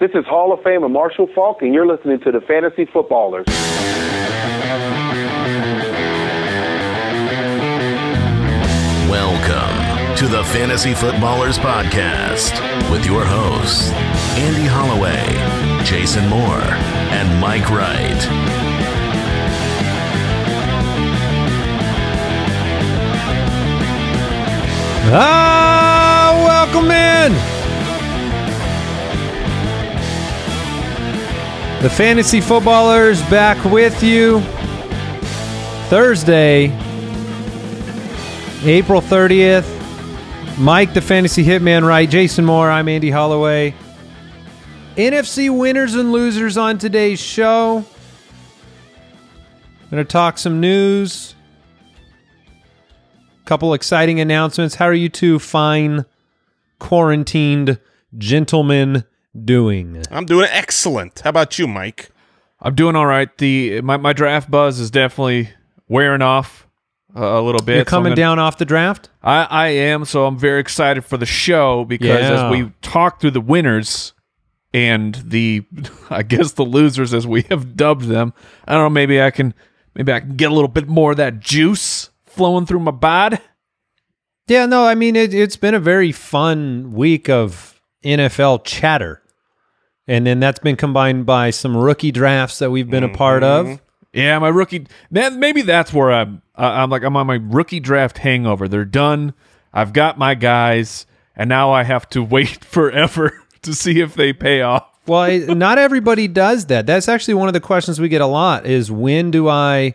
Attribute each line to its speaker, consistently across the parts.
Speaker 1: This is Hall of Famer Marshall Faulk, and you're listening to the Fantasy Footballers.
Speaker 2: Welcome to the Fantasy Footballers Podcast with your hosts, Andy Holloway, Jason Moore, and Mike Wright.
Speaker 3: Ah, welcome in. The Fantasy Footballers back with you. Thursday, April 30th. Mike, the Fantasy Hitman, right? Jason Moore, I'm Andy Holloway. NFC winners and losers on today's show. I'm Going to talk some news. a Couple exciting announcements. How are you two fine quarantined gentlemen doing?
Speaker 4: I'm doing excellent. How about you, Mike?
Speaker 5: I'm doing all right. The my, my draft buzz is definitely wearing off uh, a little bit.
Speaker 3: You're
Speaker 5: so
Speaker 3: coming
Speaker 5: gonna-
Speaker 3: down off the draft?
Speaker 5: I, I am, so I'm very excited for the show because
Speaker 3: Yeah.
Speaker 5: as we talk through the winners and the I guess the losers as we have dubbed them, I don't know, maybe I can maybe I can get a little bit more of that juice flowing through my bod.
Speaker 3: Yeah, no, I mean it, it's been a very fun week of NFL chatter, and then that's been combined by some rookie drafts that we've been a part of.
Speaker 5: Yeah, my rookie. That maybe that's where I'm. Uh, I'm like I'm on my rookie draft hangover. They're done. I've got my guys, and now I have to wait forever to see if they pay off.
Speaker 3: Well, not everybody does that. That's actually one of the questions we get a lot: is when do I,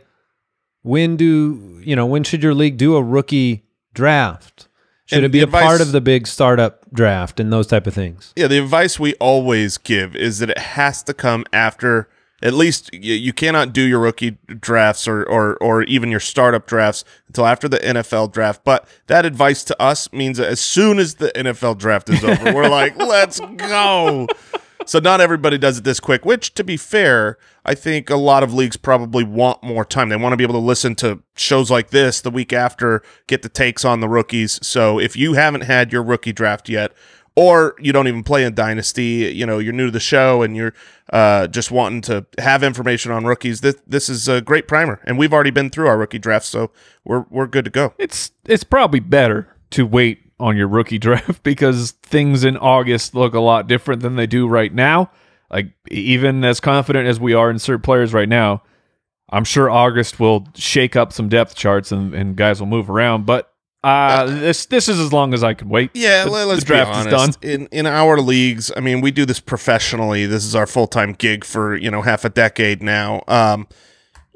Speaker 3: when do you know, when should your league do a rookie draft? Should
Speaker 4: And
Speaker 3: it be a part of the big startup draft and those type of things?
Speaker 4: Yeah, the advice we always give is that it has to come after at least you, you cannot do your rookie drafts or, or or even your startup drafts until after the NFL draft. But that advice to us means that as soon as the NFL draft is over, we're like, let's go. So not everybody does it this quick, which to be fair, I think a lot of leagues probably want more time. They want to be able to listen to shows like this the week after, get the takes on the rookies. So if you haven't had your rookie draft yet, or you don't even play in Dynasty, you know, you're new to the show and you're uh, just wanting to have information on rookies, this, this is a great primer. And we've already been through our rookie draft, so we're, we're good to go.
Speaker 5: It's it's probably better to wait on your rookie draft because things in August look a lot different than they do right now. Like even as confident as we are in certain players right now, I'm sure August will shake up some depth charts and, and guys will move around. But uh, this this is as long as I can wait.
Speaker 4: Yeah,
Speaker 5: The-
Speaker 4: let-
Speaker 5: the
Speaker 4: let's
Speaker 5: draft
Speaker 4: be
Speaker 5: is
Speaker 4: honest.
Speaker 5: done.
Speaker 4: In in our leagues, I mean, we do this professionally. This is our full time gig for you know half a decade now. Um,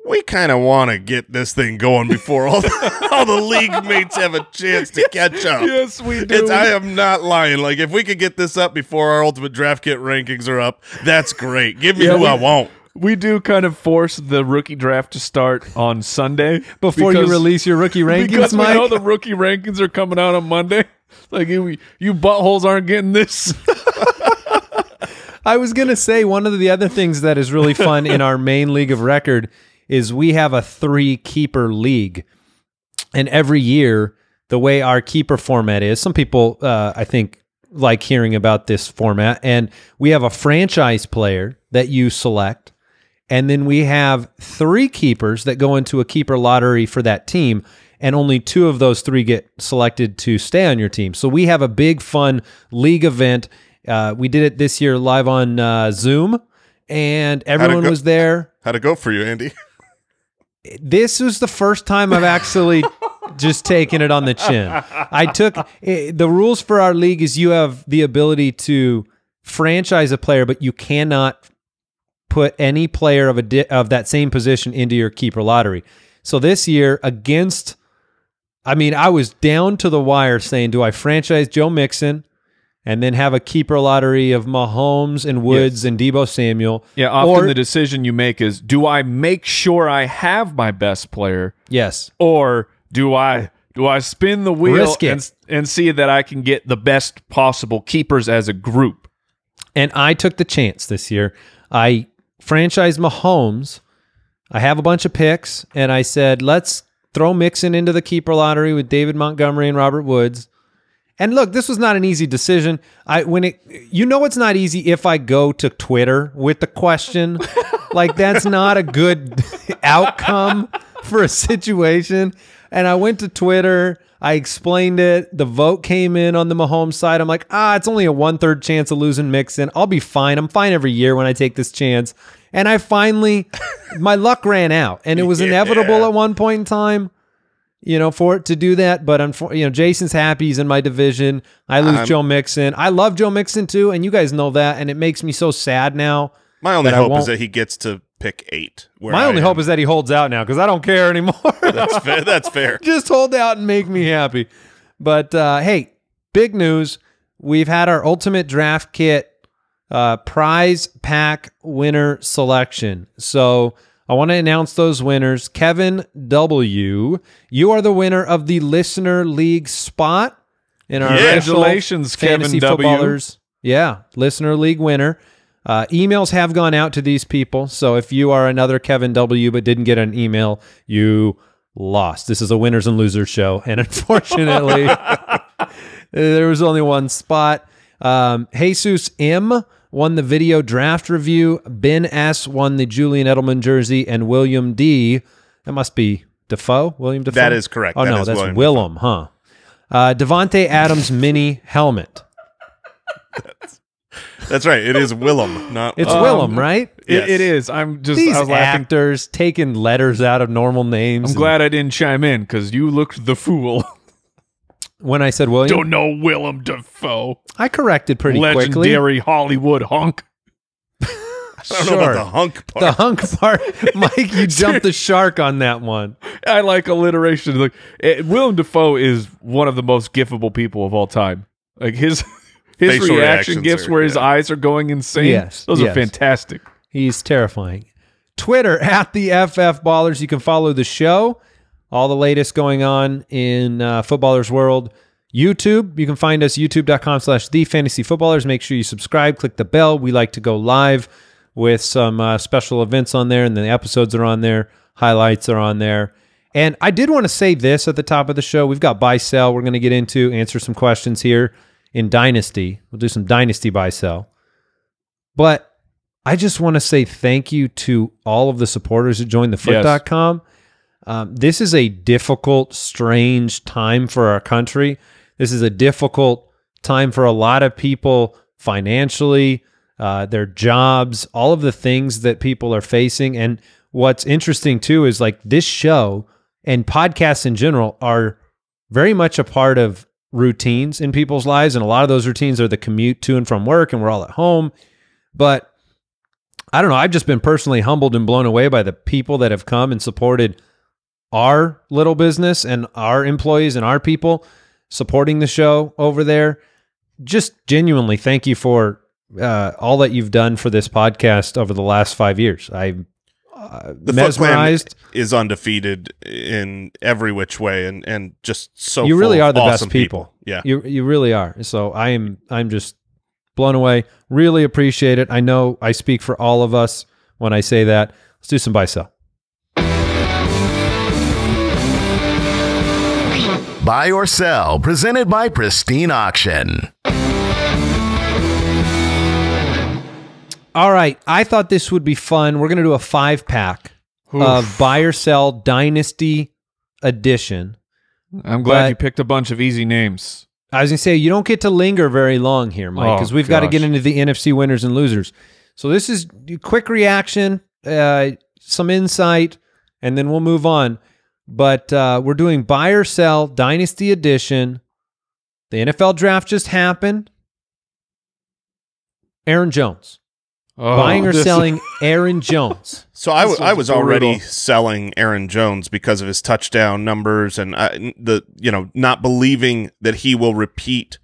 Speaker 4: we kind of want to get this thing going before all the, all the league mates have a chance to catch up.
Speaker 5: Yes, we do.
Speaker 4: It's, I am not lying. Like if we could get this up before our ultimate draft kit rankings are up, that's great. Give me
Speaker 5: Yeah,
Speaker 4: who
Speaker 5: we-
Speaker 4: I want.
Speaker 5: We do kind of force the rookie draft to start on Sunday
Speaker 3: Before you release your rookie rankings,
Speaker 5: because we know the rookie rankings are coming out on Monday. Like you, you buttholes aren't getting this.
Speaker 3: I was gonna say one of the other things that is really fun in our main league of record is we have a three keeper league, and every year the way our keeper format is, some people uh, I think like hearing about this format, and we have a franchise player that you select, and then we have three keepers that go into a keeper lottery for that team. And only two of those three get selected to stay on your team. So we have a big, fun league event. Uh, we did it this year live on uh, Zoom, and everyone
Speaker 4: go?
Speaker 3: was there.
Speaker 4: How'd it go for you, Andy?
Speaker 3: This was the first time I've actually just taken it on the chin. I took eh, the rules for our league is you have the ability to franchise a player, but you cannot put any player of a di- of that same position into your keeper lottery. So this year against I mean, I was down to the wire saying, do I franchise Joe Mixon and then have a keeper lottery of Mahomes and Woods and Deebo Samuel?
Speaker 5: Yeah, often
Speaker 3: Or-
Speaker 5: the decision you make is: Do I make sure I have my best player,
Speaker 3: Yes.
Speaker 5: or do I do I spin the wheel and and see that I can get the best possible keepers as a group?
Speaker 3: And I took the chance this year. I franchised Mahomes. I have a bunch of picks, and I said, let's throw Mixon into the keeper lottery with David Montgomery and Robert Woods. And look, this was not an easy decision. I when it you know it's not easy if I go to Twitter with the question. like that's not a good outcome for a situation. And I went to Twitter, I explained it. The vote came in on the Mahomes side. I'm like, ah, it's only a one third chance of losing Mixon. I'll be fine. I'm fine every year when I take this chance. And I finally, my luck ran out, and it was inevitable at one point in time you know, for it to do that. But unfortunately, you know, Jason's happy he's in my division. I lose
Speaker 4: I'm-
Speaker 3: Joe Mixon. I love Joe Mixon too, and you guys know that, and it makes me so sad now.
Speaker 4: My only hope is that he gets to pick eight.
Speaker 3: My
Speaker 4: I
Speaker 3: only
Speaker 4: am.
Speaker 3: hope is that he holds out now because I don't care anymore.
Speaker 4: that's fair. That's fair.
Speaker 3: Just hold out and make me happy. But uh, hey, big news. We've had our ultimate draft kit uh, prize pack winner selection. So I want to announce those winners. Kevin W., you are the winner of the Listener League spot in our
Speaker 4: Yeah.
Speaker 5: Congratulations, Kevin
Speaker 3: Fantasy
Speaker 5: W..
Speaker 3: Footballers. Yeah, Listener League winner. Uh, emails have gone out to these people. So if you are another Kevin W. but didn't get an email, you lost. This is a winners and losers show. And unfortunately, there was only one spot. Um, Jesus M won the video draft review. Ben S won the Julian Edelman jersey. And William D, that must be Dafoe? William Dafoe?
Speaker 4: That is correct.
Speaker 3: Oh,
Speaker 4: That
Speaker 3: no,
Speaker 4: is
Speaker 3: that's
Speaker 4: William
Speaker 3: Willem, huh? Uh, Davante Adams mini helmet.
Speaker 4: That's right. It is Willem, not
Speaker 3: It's
Speaker 4: uh,
Speaker 3: Willem, right?
Speaker 5: It-
Speaker 4: Yes.
Speaker 5: it is. I'm just.
Speaker 3: These
Speaker 5: I was laughing.
Speaker 3: actors taking letters out of normal names.
Speaker 5: I'm glad I didn't chime in because you looked the fool.
Speaker 3: when I said William,
Speaker 5: Don't know Willem Dafoe,
Speaker 3: I corrected pretty quickly.
Speaker 5: legendary Hollywood hunk.
Speaker 4: I don't know about the hunk part.
Speaker 3: The hunk part, Mike, you jumped the shark on that one.
Speaker 5: I like alliteration. Like eh, Willem Dafoe is one of the most gifable people of all time. Like his his
Speaker 4: Facial
Speaker 5: reaction
Speaker 4: reactions
Speaker 5: gifts
Speaker 4: are-
Speaker 5: where his
Speaker 4: yeah.
Speaker 5: eyes are going insane.
Speaker 3: Yes,
Speaker 5: those
Speaker 3: yes.
Speaker 5: are fantastic.
Speaker 3: He's terrifying. Twitter at the FF Ballers. You can follow the show. All the latest going on in uh, footballers world. YouTube. You can find us youtube.com slash the fantasy footballers. Make sure you subscribe, click the bell. We like to go live with some uh, special events on there, and the episodes are on there. Highlights are on there. And I did want to say this at the top of the show. We've got buy sell. We're going to get into answer some questions here in Dynasty. We'll do some Dynasty buy sell. But I just want to say thank you to all of the supporters that joined the foot.com. Um, this is a difficult, strange time for our country. This is a difficult time for a lot of people financially, uh, their jobs, all of the things that people are facing. And what's interesting too is like this show and podcasts in general are very much a part of routines in people's lives. And a lot of those routines are the commute to and from work, and we're all at home. But I don't know. I've just been personally humbled and blown away by the people that have come and supported our little business and our employees and our people supporting the show over there. Just genuinely thank you for uh, all that you've done for this podcast over the last five years. I'm uh,
Speaker 4: the
Speaker 3: mesmerized.
Speaker 4: is undefeated in every which way, and and just so
Speaker 3: you really are the
Speaker 4: awesome
Speaker 3: best people.
Speaker 4: Yeah,
Speaker 3: You you really are. So I am I'm just blown away. Really appreciate it. I know I speak for all of us when I say that. Let's do some buy sell.
Speaker 2: Buy or sell, presented by Pristine Auction.
Speaker 3: All right. I thought this would be fun. We're going to do a five pack of buy or sell dynasty edition.
Speaker 5: I'm glad
Speaker 3: But-
Speaker 5: you picked a bunch of easy names.
Speaker 3: I was going to say, you don't get to linger very long here, Mike,
Speaker 5: Oh,
Speaker 3: because we've got to get into the NFC winners and losers. So this is quick reaction, uh, some insight, and then we'll move on. But uh, we're doing buy or sell dynasty edition. The NFL draft just happened. Aaron Jones.
Speaker 5: Oh,
Speaker 3: buying or selling Aaron Jones.
Speaker 4: So I, w-
Speaker 5: This
Speaker 4: I
Speaker 5: was
Speaker 4: was already selling Aaron Jones because of his touchdown numbers and I, the you know not believing that he will repeat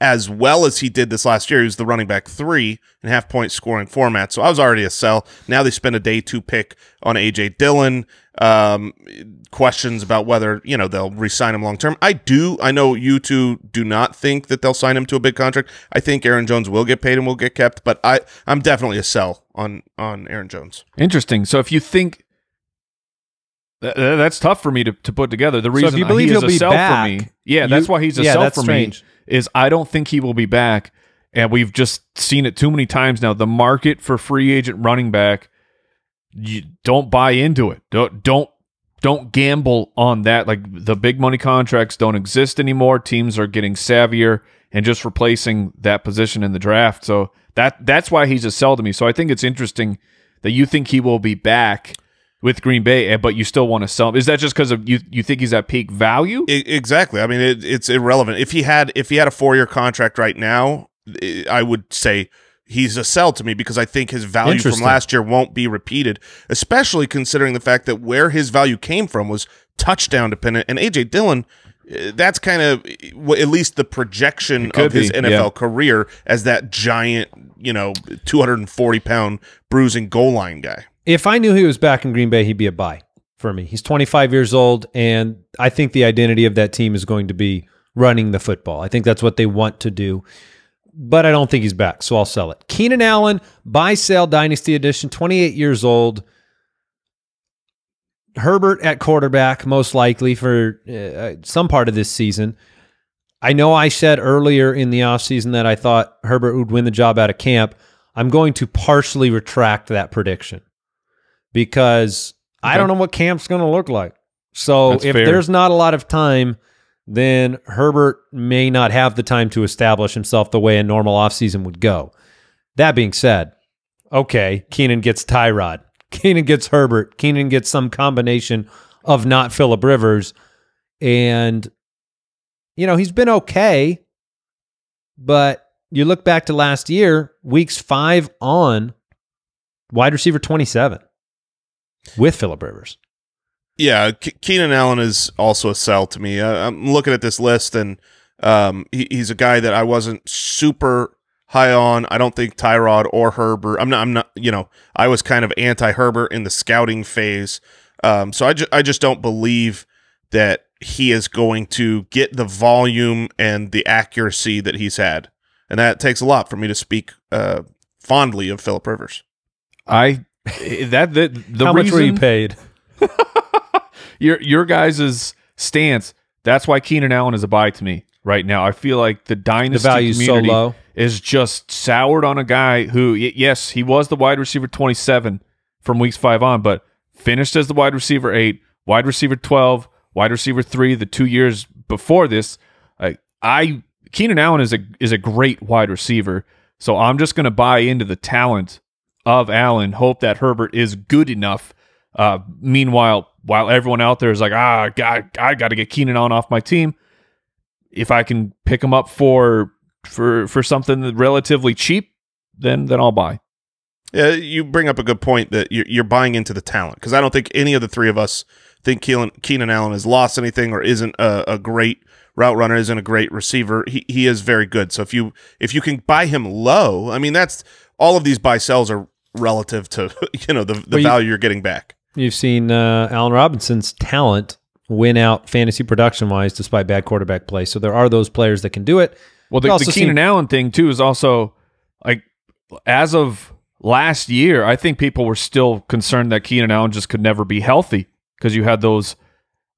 Speaker 4: as well as he did this last year. He was the running back three and half point scoring format. So I was already a sell. Now they spend a day two pick on AJ Dillon. Um, questions about whether you know they'll re-sign him long term. I do. I know you two do not think that they'll sign him to a big contract. I think Aaron Jones will get paid and will get kept, but I I'm definitely a sell on on Aaron Jones.
Speaker 5: Interesting. So if you think Th- th- that's tough for me to, to put together. The reason
Speaker 3: if
Speaker 5: reason
Speaker 3: you believe
Speaker 5: he
Speaker 3: he'll
Speaker 5: a
Speaker 3: be
Speaker 5: sell
Speaker 3: back,
Speaker 5: for me, yeah,
Speaker 3: you-
Speaker 5: that's why he's a
Speaker 3: yeah,
Speaker 5: sell
Speaker 3: that's
Speaker 5: for
Speaker 3: strange.
Speaker 5: me. Is I don't think he will be back. And we've just seen it too many times now. The market for free agent running back, you don't buy into it. Don't don't don't gamble on that. Like the big money contracts don't exist anymore. Teams are getting savvier and just replacing that position in the draft. So that that's why he's a sell to me. So I think it's interesting that you think he will be back with Green Bay, eh, but you still want to sell him. Is that just because of you? You think he's at peak value?
Speaker 4: I- exactly. I mean, it, it's irrelevant. If he had if he had a four year contract right now, I I would say he's a sell to me because I think his value from last year won't be repeated, especially considering the fact that where his value came from was touchdown dependent, and AJ Dillon. uh, That's kind of uh, at least the projection of his
Speaker 5: be,
Speaker 4: NFL
Speaker 5: yeah.
Speaker 4: career as that giant, you know, 240 pound bruising goal line guy.
Speaker 3: If I knew he was back in Green Bay, he'd be a buy for me. He's 25 years old, and I think the identity of that team is going to be running the football. I think that's what they want to do. But I don't think he's back, so I'll sell it. Keenan Allen, buy sell dynasty edition, 28 years old. Herbert at quarterback, most likely for uh, some part of this season. I know I said earlier in the offseason that I thought Herbert would win the job out of camp. I'm going to partially retract that prediction because I don't know what camp's going to look like. So
Speaker 5: That's
Speaker 3: if
Speaker 5: fair.
Speaker 3: there's not a lot of time, then Herbert may not have the time to establish himself the way a normal offseason would go. That being said, okay, Keenan gets Tyrod. Keenan gets Herbert. Keenan gets some combination of not Philip Rivers. And, you know, he's been okay. But you look back to last year, weeks five on, wide receiver 27 with Philip Rivers.
Speaker 4: Yeah, Ke- Keenan Allen is also a sell to me. I, I'm looking at this list, and um, he, he's a guy that I wasn't super high on. I don't think Tyrod or Herbert. I'm not. I'm not. You know, I was kind of anti Herbert in the scouting phase. Um, so I just I just don't believe that he is going to get the volume and the accuracy that he's had, and that takes a lot for me to speak uh, fondly of Philip Rivers.
Speaker 5: I Eh, that the the
Speaker 3: How
Speaker 5: reason
Speaker 3: much were you paid?
Speaker 5: your your guys' stance. That's why Keenan Allen is a buy to me right now. I feel like the
Speaker 3: The
Speaker 5: dynasty
Speaker 3: value's so
Speaker 5: community
Speaker 3: low.
Speaker 5: is just soured on a guy who, yes, he was the wide receiver 27 from weeks five on, but finished as the wide receiver eight, wide receiver 12, wide receiver three, the two years before this. I, I Keenan Allen is a is a great wide receiver, so I'm just going to buy into the talent of Allen. Hope that Herbert is good enough. Uh, meanwhile, while everyone out there is like, ah, God, I got to get Keenan Allen off my team. If I can pick him up for for for something relatively cheap, then then I'll buy.
Speaker 4: Yeah, you bring up a good point that you're, you're buying into the talent because I don't think any of the three of us think Keenan, Keenan Allen has lost anything or isn't a, a great route runner, isn't a great receiver. He he is very good. So if you if you can buy him low, I mean that's all of these buy sells are relative to you know the the
Speaker 3: Well,
Speaker 4: value you're getting back.
Speaker 3: You've seen uh, Allen Robinson's talent win out fantasy production wise despite bad quarterback play. So there are those players that can do it.
Speaker 5: Well,
Speaker 3: We've
Speaker 5: the,
Speaker 3: also
Speaker 5: the Keenan
Speaker 3: seen-
Speaker 5: Allen thing too is also like as of last year, I think people were still concerned that Keenan Allen just could never be healthy because you had those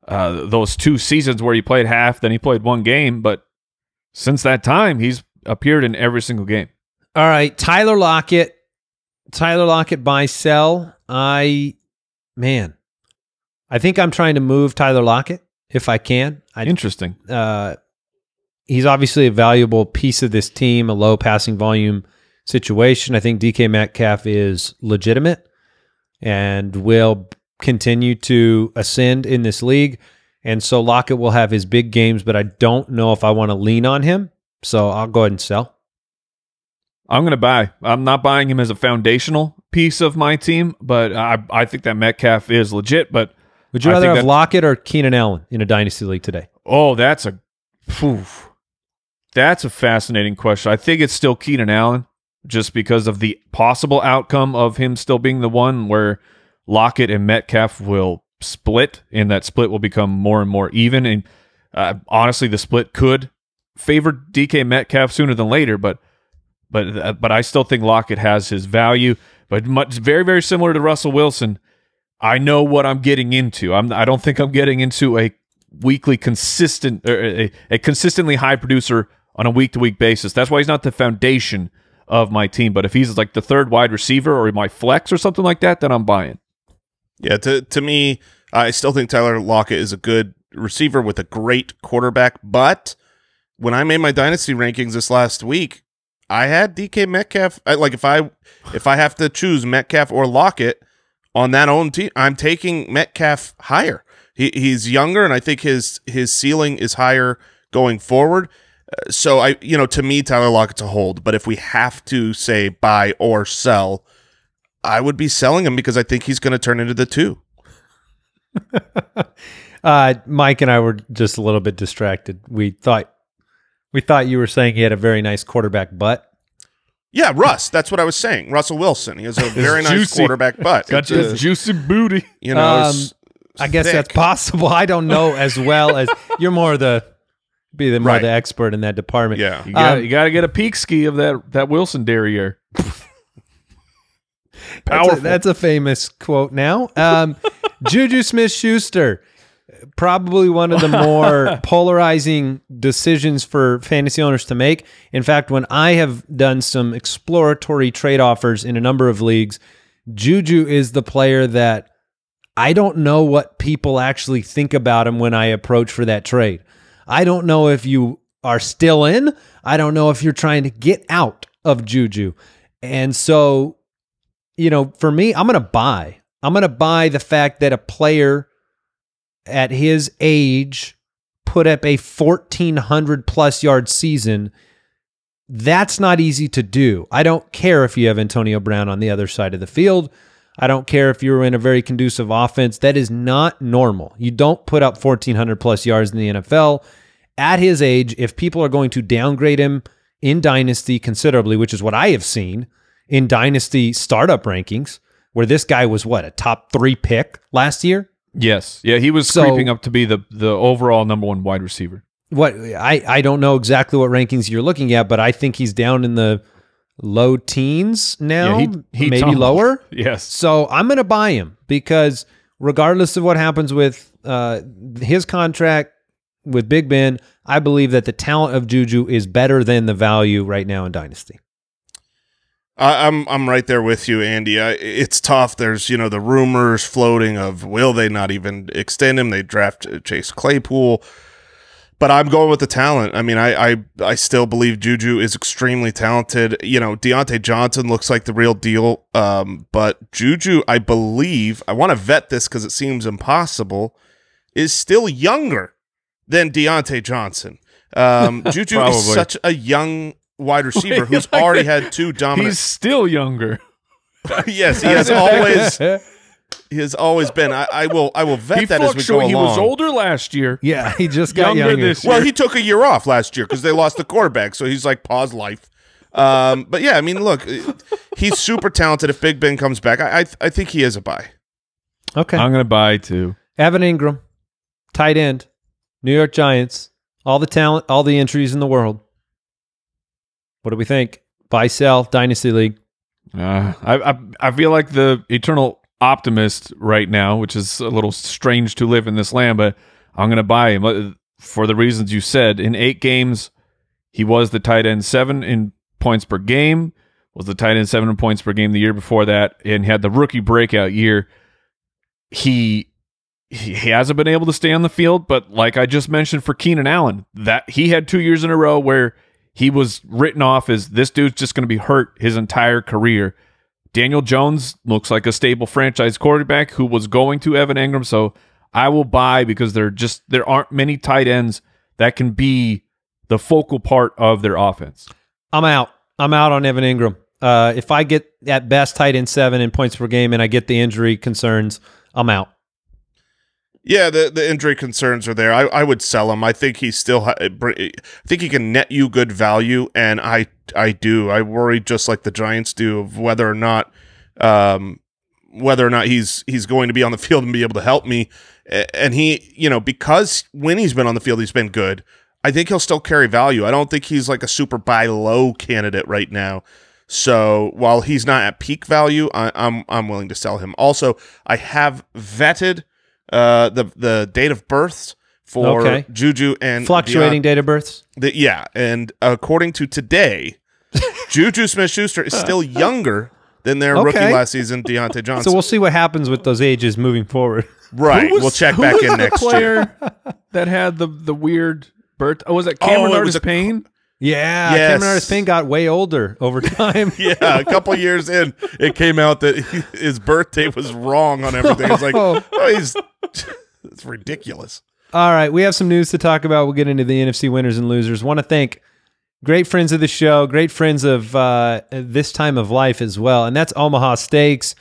Speaker 5: uh, those two seasons where he played half, then he played one game, but since that time, he's appeared in every single game.
Speaker 3: All right, Tyler Lockett. Tyler Lockett buy sell. I man, I think I'm trying to move Tyler Lockett if I can. I
Speaker 5: Interesting.
Speaker 3: uh, he's obviously a valuable piece of this team, a low passing volume situation. I think DK Metcalf is legitimate and will continue to ascend in this league. And so Lockett will have his big games, but I don't know if I want to lean on him. So I'll go ahead and sell.
Speaker 5: I'm going to buy. I'm not buying him as a foundational piece of my team, but I I think that Metcalf is legit. But
Speaker 3: Would you
Speaker 5: I
Speaker 3: rather have
Speaker 5: that-
Speaker 3: Lockett or Keenan Allen in a dynasty league today?
Speaker 5: Oh, that's a that's a fascinating question. I think it's still Keenan Allen, just because of the possible outcome of him still being the one where Lockett and Metcalf will split, and that split will become more and more even. And uh, honestly, the split could favor DK Metcalf sooner than later, but but uh, but I still think Lockett has his value. But much very very similar to Russell Wilson, I know what I'm getting into. I'm I don't think I'm getting into a weekly consistent or a, a consistently high producer on a week to week basis. That's why he's not the foundation of my team. But if he's like the third wide receiver or my flex or something like that, then I'm buying.
Speaker 4: Yeah, to to me, I still think Tyler Lockett is a good receiver with a great quarterback. But when I made my dynasty rankings this last week, I had DK Metcalf. I, like if I if I have to choose Metcalf or Lockett on that own team, I'm taking Metcalf higher. He, he's younger, and I think his his ceiling is higher going forward. Uh, so I, you know, to me, Tyler Lockett's a hold. But if we have to say buy or sell, I would be selling him because I think he's going to turn into the two.
Speaker 3: Uh, Mike and I were just a little bit distracted. We thought we thought you were saying he had a very nice quarterback butt.
Speaker 4: Yeah, Russ. That's what I was saying. Russell Wilson. He has a very nice
Speaker 5: juicy.
Speaker 4: quarterback butt.
Speaker 5: Got
Speaker 4: It's
Speaker 5: this juicy booty.
Speaker 4: you know,
Speaker 3: Um, I guess
Speaker 4: thick.
Speaker 3: that's possible. I don't know as well as you're more the be the more
Speaker 4: Right.
Speaker 3: the expert in that department.
Speaker 4: Yeah.
Speaker 5: You got
Speaker 3: Um,
Speaker 5: to get a peak ski of that that Wilson derriere.
Speaker 3: That's
Speaker 5: Powerful.
Speaker 3: a, that's a famous quote now. Um, Juju Smith Schuster, probably one of the more polarizing decisions for fantasy owners to make. In fact, when I have done some exploratory trade offers in a number of leagues, Juju is the player that I don't know what people actually think about him when I approach for that trade. I don't know if you are still in. I don't know if you're trying to get out of Juju. And so you know, for me, I'm going to buy. I'm going to buy the fact that a player at his age put up a 1400 plus yard season. That's not easy to do. I don't care if you have Antonio Brown on the other side of the field. I don't care if you're in a very conducive offense. That is not normal. You don't put up 1400 plus yards in the NFL at his age. If people are going to downgrade him in dynasty considerably, which is what I have seen, in dynasty startup rankings where this guy was what a top three pick last year
Speaker 5: yes, yeah, he was
Speaker 3: So-
Speaker 5: creeping up to be the the overall number one wide receiver.
Speaker 3: what i i don't know exactly what rankings you're looking at but i think he's down in the low teens now
Speaker 5: Yeah, he- he
Speaker 3: maybe
Speaker 5: tumbled.
Speaker 3: lower
Speaker 5: Yes,
Speaker 3: so i'm gonna buy him because regardless of what happens with uh his contract with big ben i believe that the talent of juju is better than the value right now in dynasty
Speaker 4: I, I'm I'm right there with you, Andy. I, it's tough. There's you know the rumors floating of will they not even extend him? They draft uh, Chase Claypool, but I'm going with the talent. I mean, I I, I still believe Juju is extremely talented. You know, Diontae Johnson looks like the real deal, um, but Juju, I believe, I want to vet this because it seems impossible, is still younger than Diontae Johnson. Um, Juju is such a young wide receiver
Speaker 5: Wait,
Speaker 4: who's
Speaker 5: like-
Speaker 4: already had two dominant
Speaker 5: he's still younger.
Speaker 4: yes, he has always he has always been. I, I will I will vet
Speaker 5: He
Speaker 4: that as we go
Speaker 5: fluctuated. He was older last year.
Speaker 3: yeah he just got
Speaker 5: Younger
Speaker 3: younger,
Speaker 5: this
Speaker 4: Well, he took a year off last year because they lost the quarterback, so he's like pause life. Um, but yeah, I mean, look, he's super talented. If Big Ben comes back, I I, I think he is a buy.
Speaker 3: okay
Speaker 5: I'm gonna buy too.
Speaker 3: Evan Engram, tight end, New York Giants, all the talent, all the entries in the world. What do we think? Buy, sell, dynasty league.
Speaker 5: Uh, I, I I feel like the eternal optimist right now, which is a little strange to live in this land, but I'm going to buy him for the reasons you said. In eight games, he was the tight end seven in points per game, was the tight end seven in points per game the year before that, and had the rookie breakout year. He he hasn't been able to stay on the field, but like I just mentioned for Keenan Allen, that he had two years in a row where he was written off as this dude's just going to be hurt his entire career. Daniel Jones looks like a stable franchise quarterback who was going to Evan Engram, so I will buy because there just there aren't many tight ends that can be the focal part of their offense.
Speaker 3: I'm out. I'm out on Evan Engram. Uh, if I get at best tight end seven in points per game and I get the injury concerns, I'm out.
Speaker 4: Yeah, the the injury concerns are there. I, I would sell him. I think he's still. ha- I think he can net you good value, and I I do. I worry just like the Giants do of whether or not um whether or not he's he's going to be on the field and be able to help me. And he, you know, because when he's been on the field, he's been good. I think he'll still carry value. I don't think he's like a super buy low candidate right now. So while he's not at peak value, I, I'm I'm willing to sell him. Also, I have vetted uh, the the date of births for
Speaker 3: Okay.
Speaker 4: Juju and
Speaker 3: Fluctuating
Speaker 4: Deont-
Speaker 3: date of births.
Speaker 4: the- yeah, and according to today, Juju Smith-Schuster is still younger than their rookie
Speaker 3: Okay.
Speaker 4: last season, Diontae Johnson.
Speaker 3: So we'll see what happens with those ages moving forward.
Speaker 4: right,
Speaker 5: Who was-
Speaker 4: we'll check
Speaker 5: who
Speaker 4: back
Speaker 5: was
Speaker 4: in
Speaker 5: the
Speaker 4: next year.
Speaker 5: player that had the the weird birth. Oh, was it Cameron
Speaker 4: Oh, it
Speaker 5: Artis
Speaker 4: was a-
Speaker 5: Payne?
Speaker 3: Yeah,
Speaker 4: Yes.
Speaker 3: Cameron Artis Payne got way older over time.
Speaker 4: Yeah, a couple years in, it came out that he- his birthday was wrong on everything. It's like,
Speaker 3: Oh.
Speaker 4: oh, he's it's ridiculous.
Speaker 3: All right, we have some news to talk about. We'll get into the NFC winners and losers. Want to thank great friends of the show, great friends of uh, this time of life as well, and that's Omaha Steaks.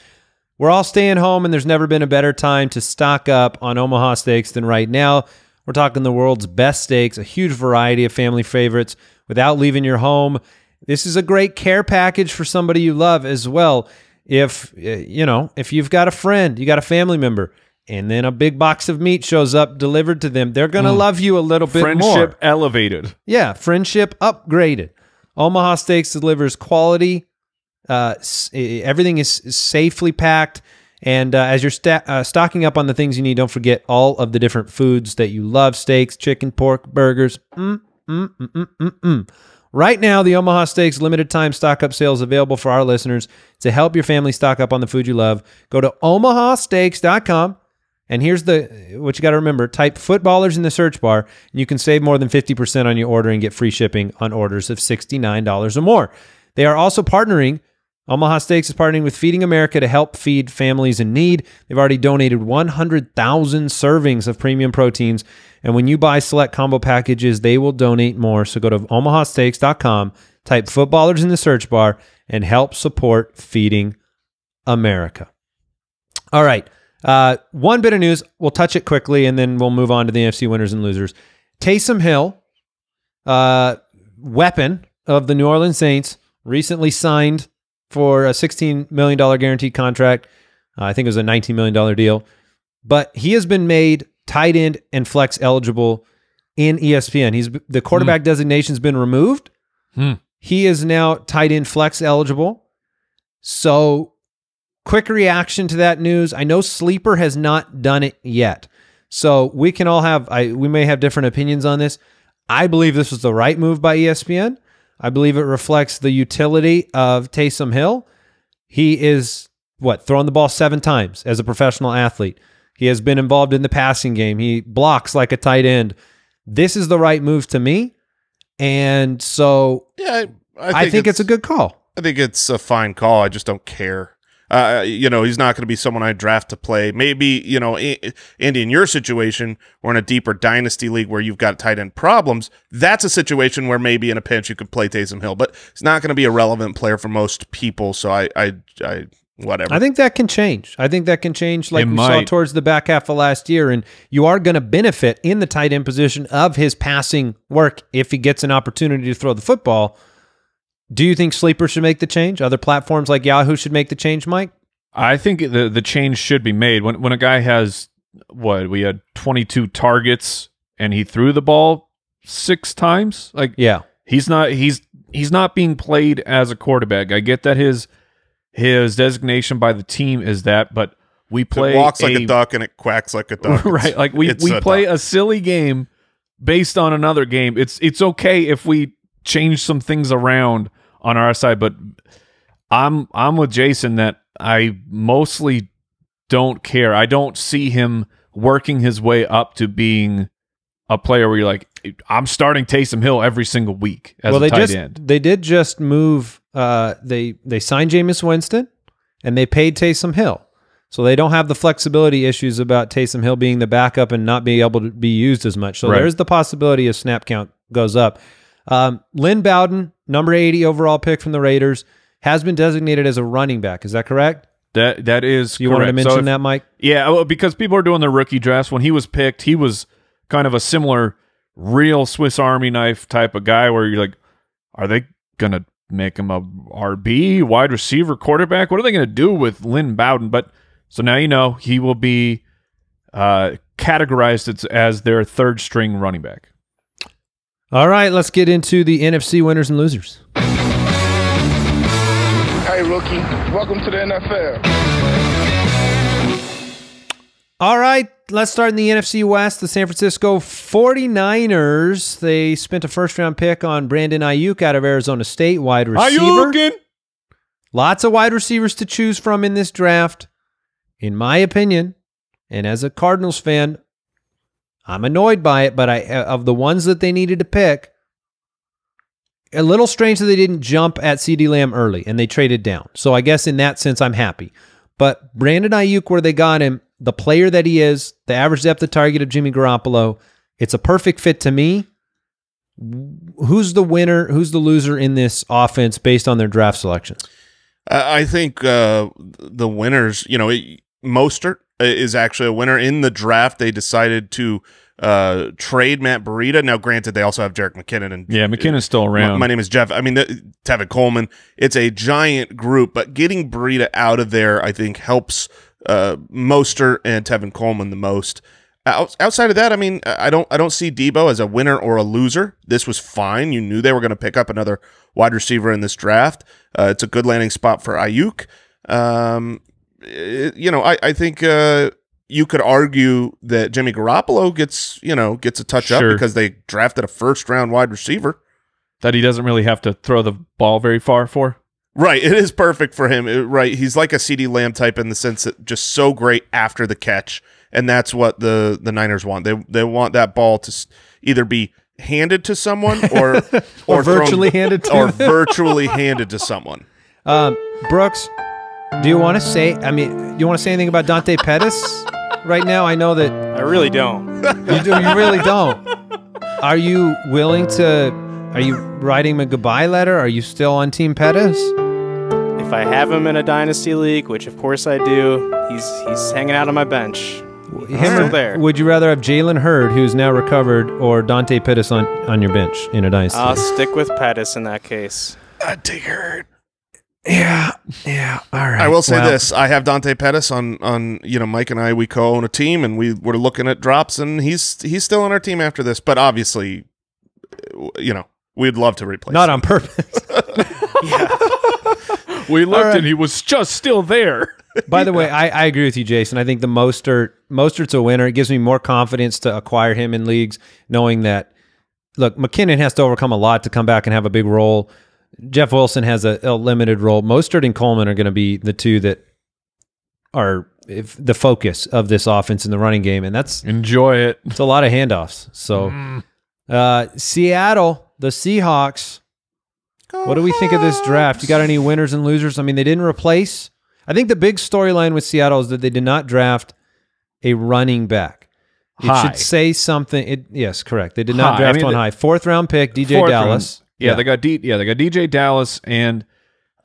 Speaker 3: We're all staying home, and there's never been a better time to stock up on Omaha Steaks than right now. We're talking the world's best steaks, a huge variety of family favorites without leaving your home. This is a great care package for somebody you love as well. If uh, you know, if you've got a friend, you got a family member, and then a big box of meat shows up delivered to them, they're going to love you a little bit
Speaker 5: Friendship
Speaker 3: more.
Speaker 5: elevated.
Speaker 3: Yeah, friendship upgraded. Omaha Steaks delivers quality. Uh, eh, everything is is safely packed. And uh, as you're sta- uh, stocking up on the things you need, don't forget all of the different foods that you love steaks, chicken, pork, burgers. Mm, mm, mm, mm. Right now, the Omaha Steaks limited time stock up sale is available for our listeners to help your family stock up on the food you love. Go to omahasteaks.com and here's the what you got to remember: type "footballers" in the search bar, and you can save more than fifty percent on your order and get free shipping on orders of sixty nine dollars or more. They are also partnering. Omaha Steaks is partnering with Feeding America to help feed families in need. They've already donated 100,000 servings of premium proteins. And when you buy select combo packages, they will donate more. So go to omahasteaks.com, type footballers in the search bar, and help support Feeding America. All right. Uh, one bit of news. We'll touch it quickly and then we'll move on to the NFC winners and losers. Taysom Hill, uh, weapon of the New Orleans Saints, recently signed for a $16 million guaranteed contract. Uh, I think it was a $19 million deal. But he has been made tight end and flex eligible in ESPN. He's the quarterback designation's been removed.
Speaker 5: Hmm.
Speaker 3: He is now tight end flex eligible. So quick reaction to that news. I know Sleeper has not done it yet. So we can all have I we may have different opinions on this. I believe this was the right move by ESPN. I believe it reflects the utility of Taysom Hill. He is what throwing the ball seven times as a professional athlete. He has been involved in the passing game. He blocks like a tight end. This is the right move to me, and so
Speaker 4: Yeah, I, I think,
Speaker 3: I think, it's, a good call.
Speaker 4: I think it's a fine call. I just don't care. Uh, you know, he's not going to be someone I draft to play. Maybe, you know, Andy, in your situation, or in a deeper dynasty league where you've got tight end problems, that's a situation where maybe in a pinch you could play Taysom Hill, but it's not going to be a relevant player for most people. So I, I, I whatever.
Speaker 3: I think that can change. I think that can change like
Speaker 5: It
Speaker 3: we saw towards the back half of last year. And you are going to benefit in the tight end position of his passing work if he gets an opportunity to throw the football. Do you think Sleeper should make the change? Other platforms like Yahoo should make the change, Mike?
Speaker 5: I think the the change should be made when when a guy has what we had 22 targets and he threw the ball six times. Like
Speaker 3: Yeah.
Speaker 5: he's not he's he's not being played as a quarterback. I get that his his designation by the team is that, but we play
Speaker 4: it walks like
Speaker 5: a-
Speaker 4: a duck and it quacks like a duck.
Speaker 5: right. Like we we
Speaker 4: a
Speaker 5: play
Speaker 4: duck.
Speaker 5: a silly game based on another game. It's it's okay if we change some things around on our side, but I'm I'm with Jason that I mostly don't care. I don't see him working his way up to being a player where you're like, I'm starting Taysom Hill every single week as
Speaker 3: well,
Speaker 5: a
Speaker 3: they
Speaker 5: tight
Speaker 3: just
Speaker 5: end.
Speaker 3: they did just move. Uh, they they signed Jameis Winston, and they paid Taysom Hill. So they don't have the flexibility issues about Taysom Hill being the backup and not being able to be used as much. So
Speaker 5: Right.
Speaker 3: there's the possibility a snap count goes up. Um, Lynn Bowden, number 80 overall pick from the Raiders, has been designated as a running back. Is that correct?
Speaker 5: That that is
Speaker 3: You
Speaker 5: correct.
Speaker 3: wanted to
Speaker 5: So
Speaker 3: mention
Speaker 5: if-
Speaker 3: that, Mike?
Speaker 5: Yeah, well, because people are doing their rookie drafts. When he was picked, he was kind of a similar real Swiss Army knife type of guy where you're like, are they going to make him a RB, wide receiver, quarterback? What are they going to do with Lynn Bowden? But so now you know he will be uh, categorized as, as their third string running back.
Speaker 3: All right, let's get into the NFC winners and losers.
Speaker 6: Hey, rookie, welcome to the NFL.
Speaker 3: All right, let's start in the NFC West. The San Francisco 49ers, they spent a first round pick on Brandon Aiyuk out of Arizona State, wide receiver.
Speaker 5: Ayukin!
Speaker 3: Lots of wide receivers to choose from in this draft. In my opinion, and as a Cardinals fan, I'm annoyed by it, but I of the ones that they needed to pick, a little strange that they didn't jump at CD Lamb early and they traded down. So I guess in that sense I'm happy. But Brandon Aiyuk, where they got him, the player that he is, the average depth of target of Jimmy Garoppolo, it's a perfect fit to me. Who's the winner? Who's the loser in this offense based on their draft selections?
Speaker 4: I I think uh, the winners, you know, it, Mostert is actually a winner in the draft. They decided to uh, trade Matt Breida. Now, granted, they also have Jerick McKinnon and
Speaker 5: Yeah, McKinnon's still around.
Speaker 4: my name is Jeff. I mean, the, Tevin Coleman. It's a giant group, but getting Burita out of there, I think, helps uh, Mostert and Tevin Coleman the most. Out, outside of that, I mean, I don't, I don't see Deebo as a winner or a loser. This was fine. You knew they were going to pick up another wide receiver in this draft. Uh, it's a good landing spot for Aiyuk. Um, you know, I, I think uh, you could argue that Jimmy Garoppolo gets, you know, gets a touch
Speaker 5: Sure.
Speaker 4: up because they drafted a first round wide receiver.
Speaker 5: that he doesn't really have to throw the ball very far for.
Speaker 4: Right, it is perfect for him. It- right, he's like a CD Lamb type in the sense that just so great after the catch, and that's what the the Niners want. They they want that ball to either be handed to someone or
Speaker 3: Or
Speaker 4: thrown-
Speaker 3: virtually handed to
Speaker 4: or virtually handed to someone.
Speaker 3: Um, Brooks, do you want to say? I mean, do you want to say anything about Dante Pettis right now? I know that
Speaker 6: I really don't.
Speaker 3: you do. You really don't. Are you willing to? Are you writing him a goodbye letter? Are you still on Team Pettis?
Speaker 6: If I have him in a dynasty league, which of course I do, he's he's hanging out on my bench. He's
Speaker 3: Him
Speaker 6: still there.
Speaker 3: Would you rather have Jalen Hurd, who's now recovered, or Dante Pettis on, on your bench in a dynasty?
Speaker 6: I'll stick with Pettis in that case.
Speaker 4: I'd take Hurd.
Speaker 3: Yeah, yeah. All right.
Speaker 4: I will say
Speaker 3: Well,
Speaker 4: this: I have Dante Pettis on on you know Mike and I we co-own a team and we were looking at drops and he's he's still on our team after this, but obviously, you know, we'd love to replace.
Speaker 3: Not
Speaker 4: him.
Speaker 3: on purpose. yeah.
Speaker 5: We looked
Speaker 3: right.
Speaker 5: and he was just still there.
Speaker 3: By the way, I, I agree with you, Jason. I think the Mostert Mostert's a winner. It gives me more confidence to acquire him in leagues, knowing that look, McKinnon has to overcome a lot to come back and have a big role. Jeff Wilson has a, a limited role. Mostert and Coleman are going to be the two that are if, the focus of this offense in the running game, and that's
Speaker 5: Enjoy it.
Speaker 3: it's a lot of handoffs. So, uh, Seattle, the Seahawks. What do we think of this draft? You got any winners and losers? I mean, they didn't replace. I think the big storyline with Seattle is that they did not draft a running back. It
Speaker 5: High.
Speaker 3: should say something. It yes, correct. They did not
Speaker 5: High. I
Speaker 3: draft
Speaker 5: mean,
Speaker 3: one
Speaker 5: the-
Speaker 3: high. Fourth round pick,
Speaker 5: DeeJay
Speaker 3: Dallas.
Speaker 5: round. Yeah, they got D. Yeah, they got DeeJay Dallas and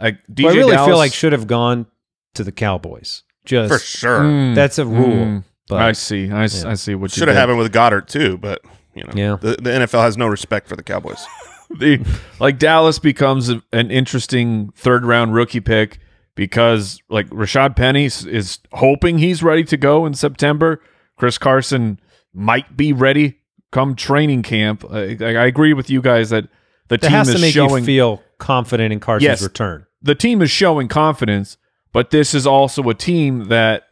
Speaker 5: uh, DeeJay
Speaker 3: Who I really
Speaker 5: Dallas.
Speaker 3: feel like should have gone to the Cowboys. Just
Speaker 4: for sure.
Speaker 5: Mm,
Speaker 3: that's a rule.
Speaker 5: mm.
Speaker 3: But
Speaker 5: I see. I, s-
Speaker 3: Yeah.
Speaker 5: I see what
Speaker 4: Should have happened with Goddard too, but you know,
Speaker 3: Yeah.
Speaker 4: the, the NFL has no respect for the Cowboys.
Speaker 5: the like Dallas becomes a- an interesting third round rookie pick because like Rashaad Penny s- is hoping he's ready to go in September. Chris Carson might be ready come training camp. I, I agree with you guys that the
Speaker 3: that
Speaker 5: team
Speaker 3: has
Speaker 5: is
Speaker 3: to make
Speaker 5: showing
Speaker 3: you feel confident in Carson's
Speaker 5: Yes.
Speaker 3: return.
Speaker 5: the team is showing confidence, but this is also a team that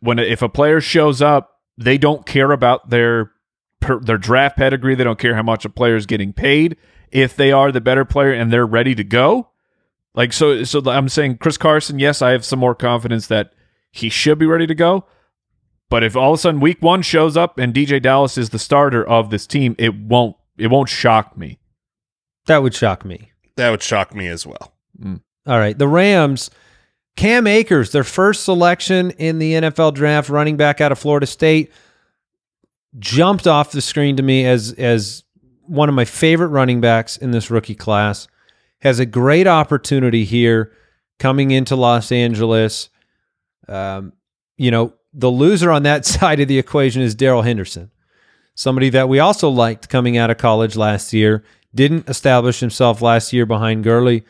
Speaker 5: when if a player shows up, they don't care about their per, their draft pedigree. They don't care how much a player is getting paid. If they are the better player and they're ready to go, like so, so I'm saying Chris Carson. Yes, I have some more confidence that he should be ready to go. But if all of a sudden Week One shows up and DJ Dallas is the starter of this team, it won't it won't shock me.
Speaker 3: That would shock me.
Speaker 4: That would shock me as well.
Speaker 3: All right. The Rams, Cam Akers, their first selection in the NFL draft, running back out of Florida State, jumped off the screen to me as as one of my favorite running backs in this rookie class. Has a great opportunity here coming into Los Angeles. Um, you know, the loser on that side of the equation is Darrell Henderson, somebody that we also liked coming out of college last year. Didn't establish himself last year behind Gurley.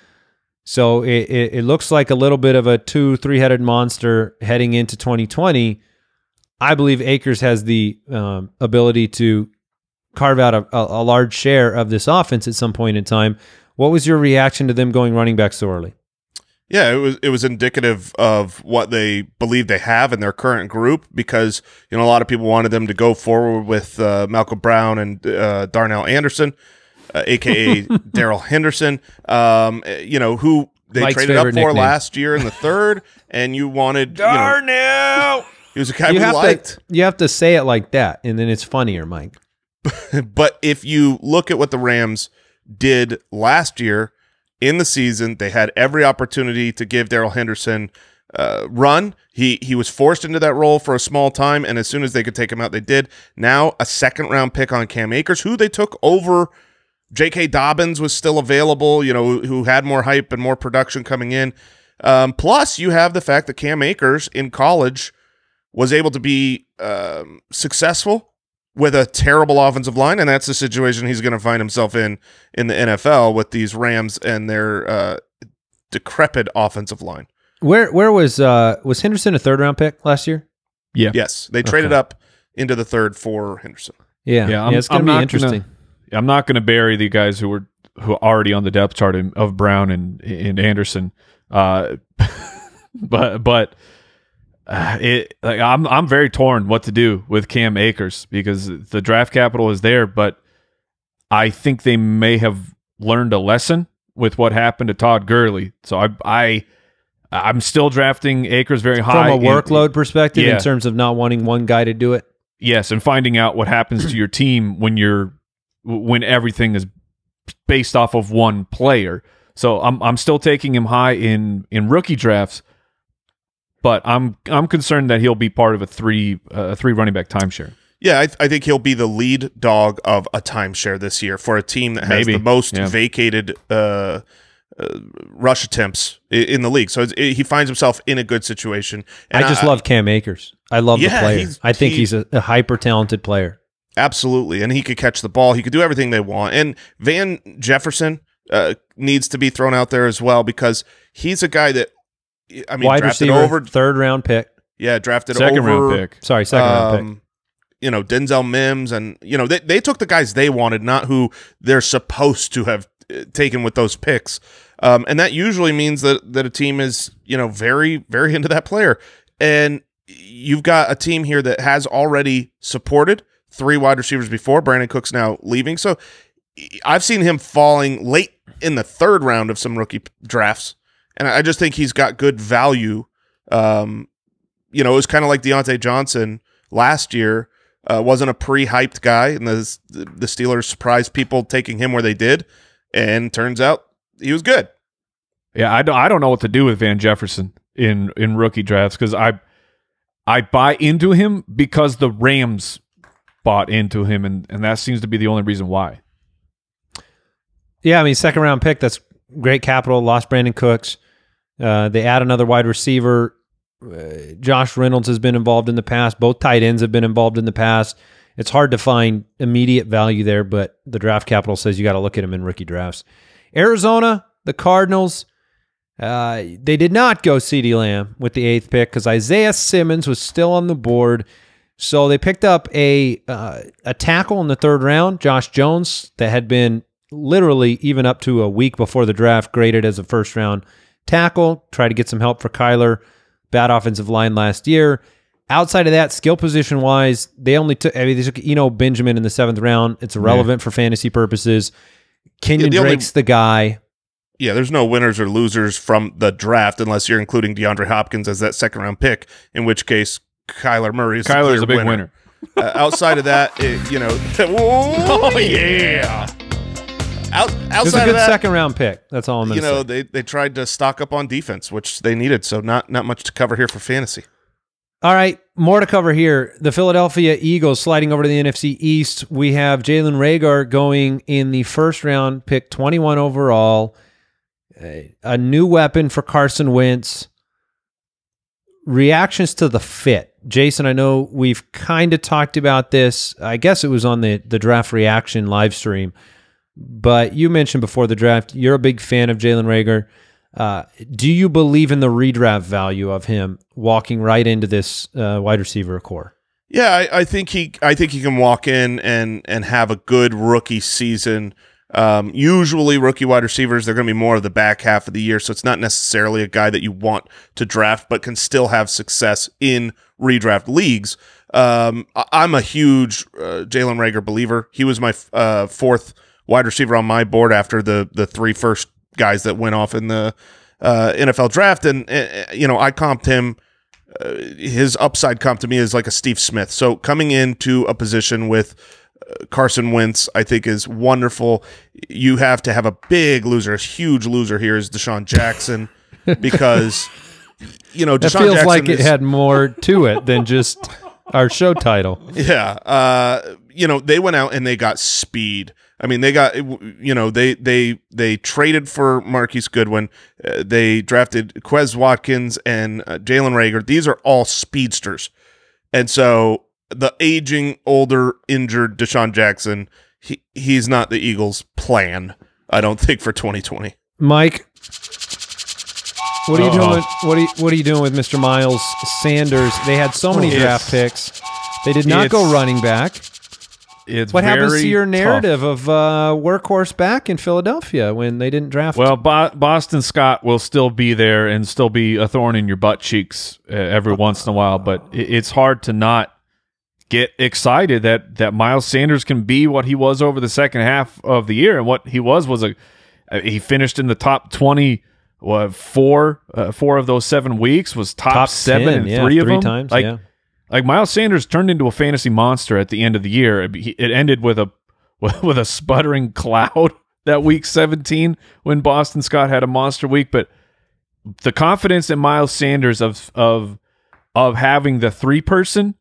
Speaker 3: So it, it, it looks like a little bit of a two, three headed monster heading into 2020. I believe Akers has the um, ability to carve out a, a, large share of this offense at some point in time. What was your reaction to them going running back so early?
Speaker 4: Yeah, it was it was indicative of what they believe they have in their current group because you know a lot of people wanted them to go forward with uh, Malcolm Brown and uh, Darnell Anderson, uh, aka Darrell Henderson. Um, eh, you know who they
Speaker 3: Mike's
Speaker 4: traded up for
Speaker 3: nickname.
Speaker 4: last year in the third, and you wanted you know,
Speaker 5: Darnell.
Speaker 4: he was a guy
Speaker 3: You
Speaker 4: we
Speaker 3: have
Speaker 4: liked.
Speaker 3: to you have to say it like that, and then it's funnier, Mike.
Speaker 4: but if you look at what the Rams did last year in the season, they had every opportunity to give Darrell Henderson uh, run. He he was forced into that role for a small time, and as soon as they could take him out, they did. Now a second round pick on Cam Akers, who they took over. J.K. Dobbins was still available, you know, who had more hype and more production coming in. Um, plus, you have the fact that Cam Akers in college was able to be um, successful with a terrible offensive line, and that's the situation he's going to find himself in in the NFL with these Rams and their uh, decrepit offensive line.
Speaker 3: Where where was uh was Henderson a third round pick last year?
Speaker 5: Yeah.
Speaker 4: Yes, they traded
Speaker 3: Okay.
Speaker 4: up into the third for Henderson.
Speaker 3: Yeah,
Speaker 5: Yeah, I'm-
Speaker 3: it's gonna be interesting.
Speaker 5: gonna- I'm not going to bury the guys who were who are already on the depth chart in- of Brown and and Anderson, uh, but but uh, it like I'm I'm very torn what to do with Cam Akers because the draft capital is there, but I think they may have learned a lesson with what happened to Todd Gurley. So I I I'm still drafting Akers very high
Speaker 3: From a workload perspective,
Speaker 5: Yeah.
Speaker 3: in terms of not wanting one guy to do it.
Speaker 5: Yes, and finding out what happens to your team when you're when everything is based off of one player. So I'm I'm still taking him high in in rookie drafts, but I'm I'm concerned that he'll be part of a three uh, three running back timeshare.
Speaker 4: Yeah, I, I think he'll be the lead dog of a timeshare this year for a team that has
Speaker 5: Maybe,
Speaker 4: the most
Speaker 5: yeah.
Speaker 4: vacated uh, uh, rush attempts in the league. So it's, he finds himself in a good situation. And
Speaker 3: I just love Cam Akers. I love
Speaker 4: Yeah,
Speaker 3: the player. I think
Speaker 4: he-
Speaker 3: he's a, a hyper talented player.
Speaker 4: Absolutely. And he could catch the ball. He could do everything they want. And Van Jefferson uh, needs to be thrown out there as well because he's a guy that, I mean,
Speaker 3: Wide
Speaker 4: drafted
Speaker 3: receiver,
Speaker 4: over.
Speaker 3: third round pick.
Speaker 4: Yeah, drafted
Speaker 5: Second
Speaker 4: over.
Speaker 5: round pick.
Speaker 3: Sorry, second round pick.
Speaker 4: um, You know, Denzel Mims. And, you know, they, they took the guys they wanted, not who they're supposed to have uh, taken with those picks. Um, and that usually means that, that a team is, you know, very, very into that player. And you've got a team here that has already supported three wide receivers before. Brandin Cooks now leaving. So I've seen him falling late in the third round of some rookie drafts. And I just think he's got good value. Um, you know, it was kind of like Diontae Johnson last year. Uh, wasn't a pre-hyped guy, and the the Steelers surprised people taking him where they did, and turns out he was good.
Speaker 5: Yeah, I don't I don't know what to do with Van Jefferson in in rookie drafts because I I buy into him because the Rams bought into him, and and that seems to be the only reason why.
Speaker 3: Yeah, I mean, second round pick. That's great capital. Lost Brandin Cooks. Uh, they add another wide receiver. Uh, Josh Reynolds has been involved in the past. Both tight ends have been involved in the past. It's hard to find immediate value there, but the draft capital says you got to look at them in rookie drafts. Arizona, the Cardinals, uh, they did not go CeeDee Lamb with the eighth pick because Isaiah Simmons was still on the board. So they picked up a uh, a tackle in the third round, Josh Jones, that had been literally even up to a week before the draft graded as a first round tackle. Try to get some help for Kyler. Bad offensive line last year. Outside of that, skill position wise, they only took. I mean, they took Eno Benjamin in the seventh round. It's irrelevant for fantasy purposes. Kenyan
Speaker 4: the only-
Speaker 3: Drake's the guy.
Speaker 4: Yeah, there's no winners or losers from the draft unless you're including DeAndre Hopkins as that second round pick, in which case Kyler Murray is the
Speaker 5: Kyler's
Speaker 4: clear
Speaker 5: a big winner.
Speaker 4: uh, outside of that, it, you know, oh yeah. Out,
Speaker 3: It was a
Speaker 4: outside
Speaker 3: good
Speaker 4: of that,
Speaker 3: second round pick. That's all I'm going
Speaker 4: you know,
Speaker 3: say.
Speaker 4: they they tried to stock up on defense, which they needed. So not not much to cover here for fantasy.
Speaker 3: All right, more to cover here. The Philadelphia Eagles sliding over to the NFC East. We have Jalen Reagor going in the first round, pick 21 overall. A, a new weapon for Carson Wentz. Reactions to the fit. Jason, I know we've kind of talked about this. I guess it was on the, the draft reaction live stream, but you mentioned before the draft, you're a big fan of Jalen Reagor. Uh, do you believe in the redraft value of him walking right into this uh, wide receiver core?
Speaker 4: Yeah, I, I think he I think he can walk in and and have a good rookie season Um, usually, rookie wide receivers, they're going to be more of the back half of the year. So it's not necessarily a guy that you want to draft, but can still have success in redraft leagues. Um, I'm a huge uh, Jalen Reagor believer. He was my uh, fourth wide receiver on my board after the the three first guys that went off in the uh, NFL draft. And, uh, you know, I comped him uh, his upside comp to me is like a Steve Smith. So coming into a position with Carson Wentz, I think is wonderful. You have to have a big loser, a huge loser here is DeSean Jackson because you know
Speaker 3: DeSean
Speaker 4: That
Speaker 3: feels
Speaker 4: Jackson
Speaker 3: like it
Speaker 4: is-
Speaker 3: had more to it than just our show title.
Speaker 4: yeah. Uh, you know, they went out and they got speed. I mean, they got you know they they they traded for Marquise Goodwin. Uh, they drafted Quez Watkins and uh, Jalen Reagor. These are all speedsters, and so the aging, older, injured DeSean Jackson, he he's not the Eagles' plan. I don't think for 2020.
Speaker 3: Mike, what are you
Speaker 5: Uh-oh.
Speaker 3: doing? What are you, what are you doing with Mr. Miles Sanders? They had so many
Speaker 5: It's-
Speaker 3: draft picks. They did not go running back.
Speaker 5: It's
Speaker 3: What happens to
Speaker 5: very
Speaker 3: your
Speaker 5: tough.
Speaker 3: narrative of uh, workhorse back in Philadelphia when they didn't draft?
Speaker 5: Well, Bo- Boston Scott will still be there and still be a thorn in your butt cheeks uh, every once in a while, but it, it's hard to not get excited that that Miles Sanders can be what he was over the second half of the year, and what he was was a uh, he finished in the top twenty. What four? Uh, four of those seven weeks was top,
Speaker 3: top
Speaker 5: seven
Speaker 3: 10,
Speaker 5: and
Speaker 3: yeah,
Speaker 5: three of them.
Speaker 3: times.
Speaker 5: like
Speaker 3: yeah.
Speaker 5: like Miles Sanders turned into a fantasy monster at the end of the year. It it ended with a with a sputtering cloud that week 17 when Boston Scott had a monster week, but the confidence in Miles Sanders of of of having the three person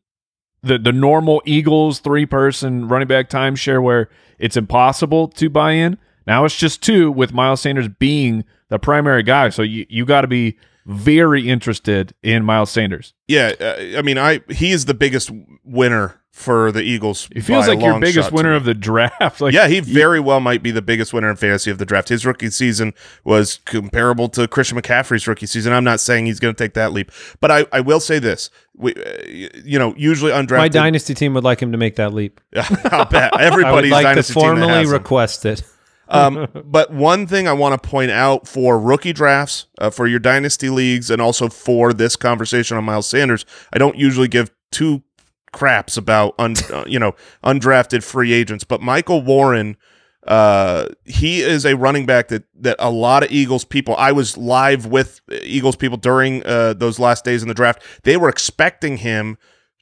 Speaker 5: the the normal Eagles three person running back timeshare where it's impossible to buy in. Now it's just two with Miles Sanders being the primary guy. So you you got to be very interested in Miles Sanders.
Speaker 4: Yeah, uh, I mean, I he is the biggest winner for the Eagles.
Speaker 5: It feels like your biggest winner of the draft. Like
Speaker 4: yeah, he very well might be the biggest winner in fantasy of the draft. His rookie season was comparable to Christian McCaffrey's rookie season. I'm not saying he's going to take that leap, but I, I will say this: we, uh, you know, usually undrafted.
Speaker 3: My dynasty team would like him to make that leap.
Speaker 4: I'll bet
Speaker 3: I would
Speaker 4: everybody's
Speaker 3: like to
Speaker 4: dynasty team
Speaker 3: formally request it.
Speaker 4: Um, but one thing I want to point out for rookie drafts, uh, for your dynasty leagues, and also for this conversation on Miles Sanders, I don't usually give two craps about un, uh, you know undrafted free agents. But Michael Warren, uh, he is a running back that that a lot of Eagles people. I was live with Eagles people during uh, those last days in the draft. They were expecting him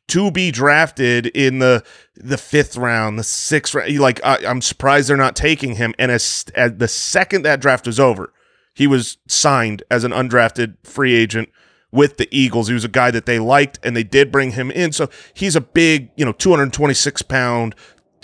Speaker 4: to be drafted in the the fifth round, the sixth round. Like I, I'm surprised they're not taking him. And as, as the second that draft was over, he was signed as an undrafted free agent with the Eagles. He was a guy that they liked, and they did bring him in. So he's a big, you know, 226 pound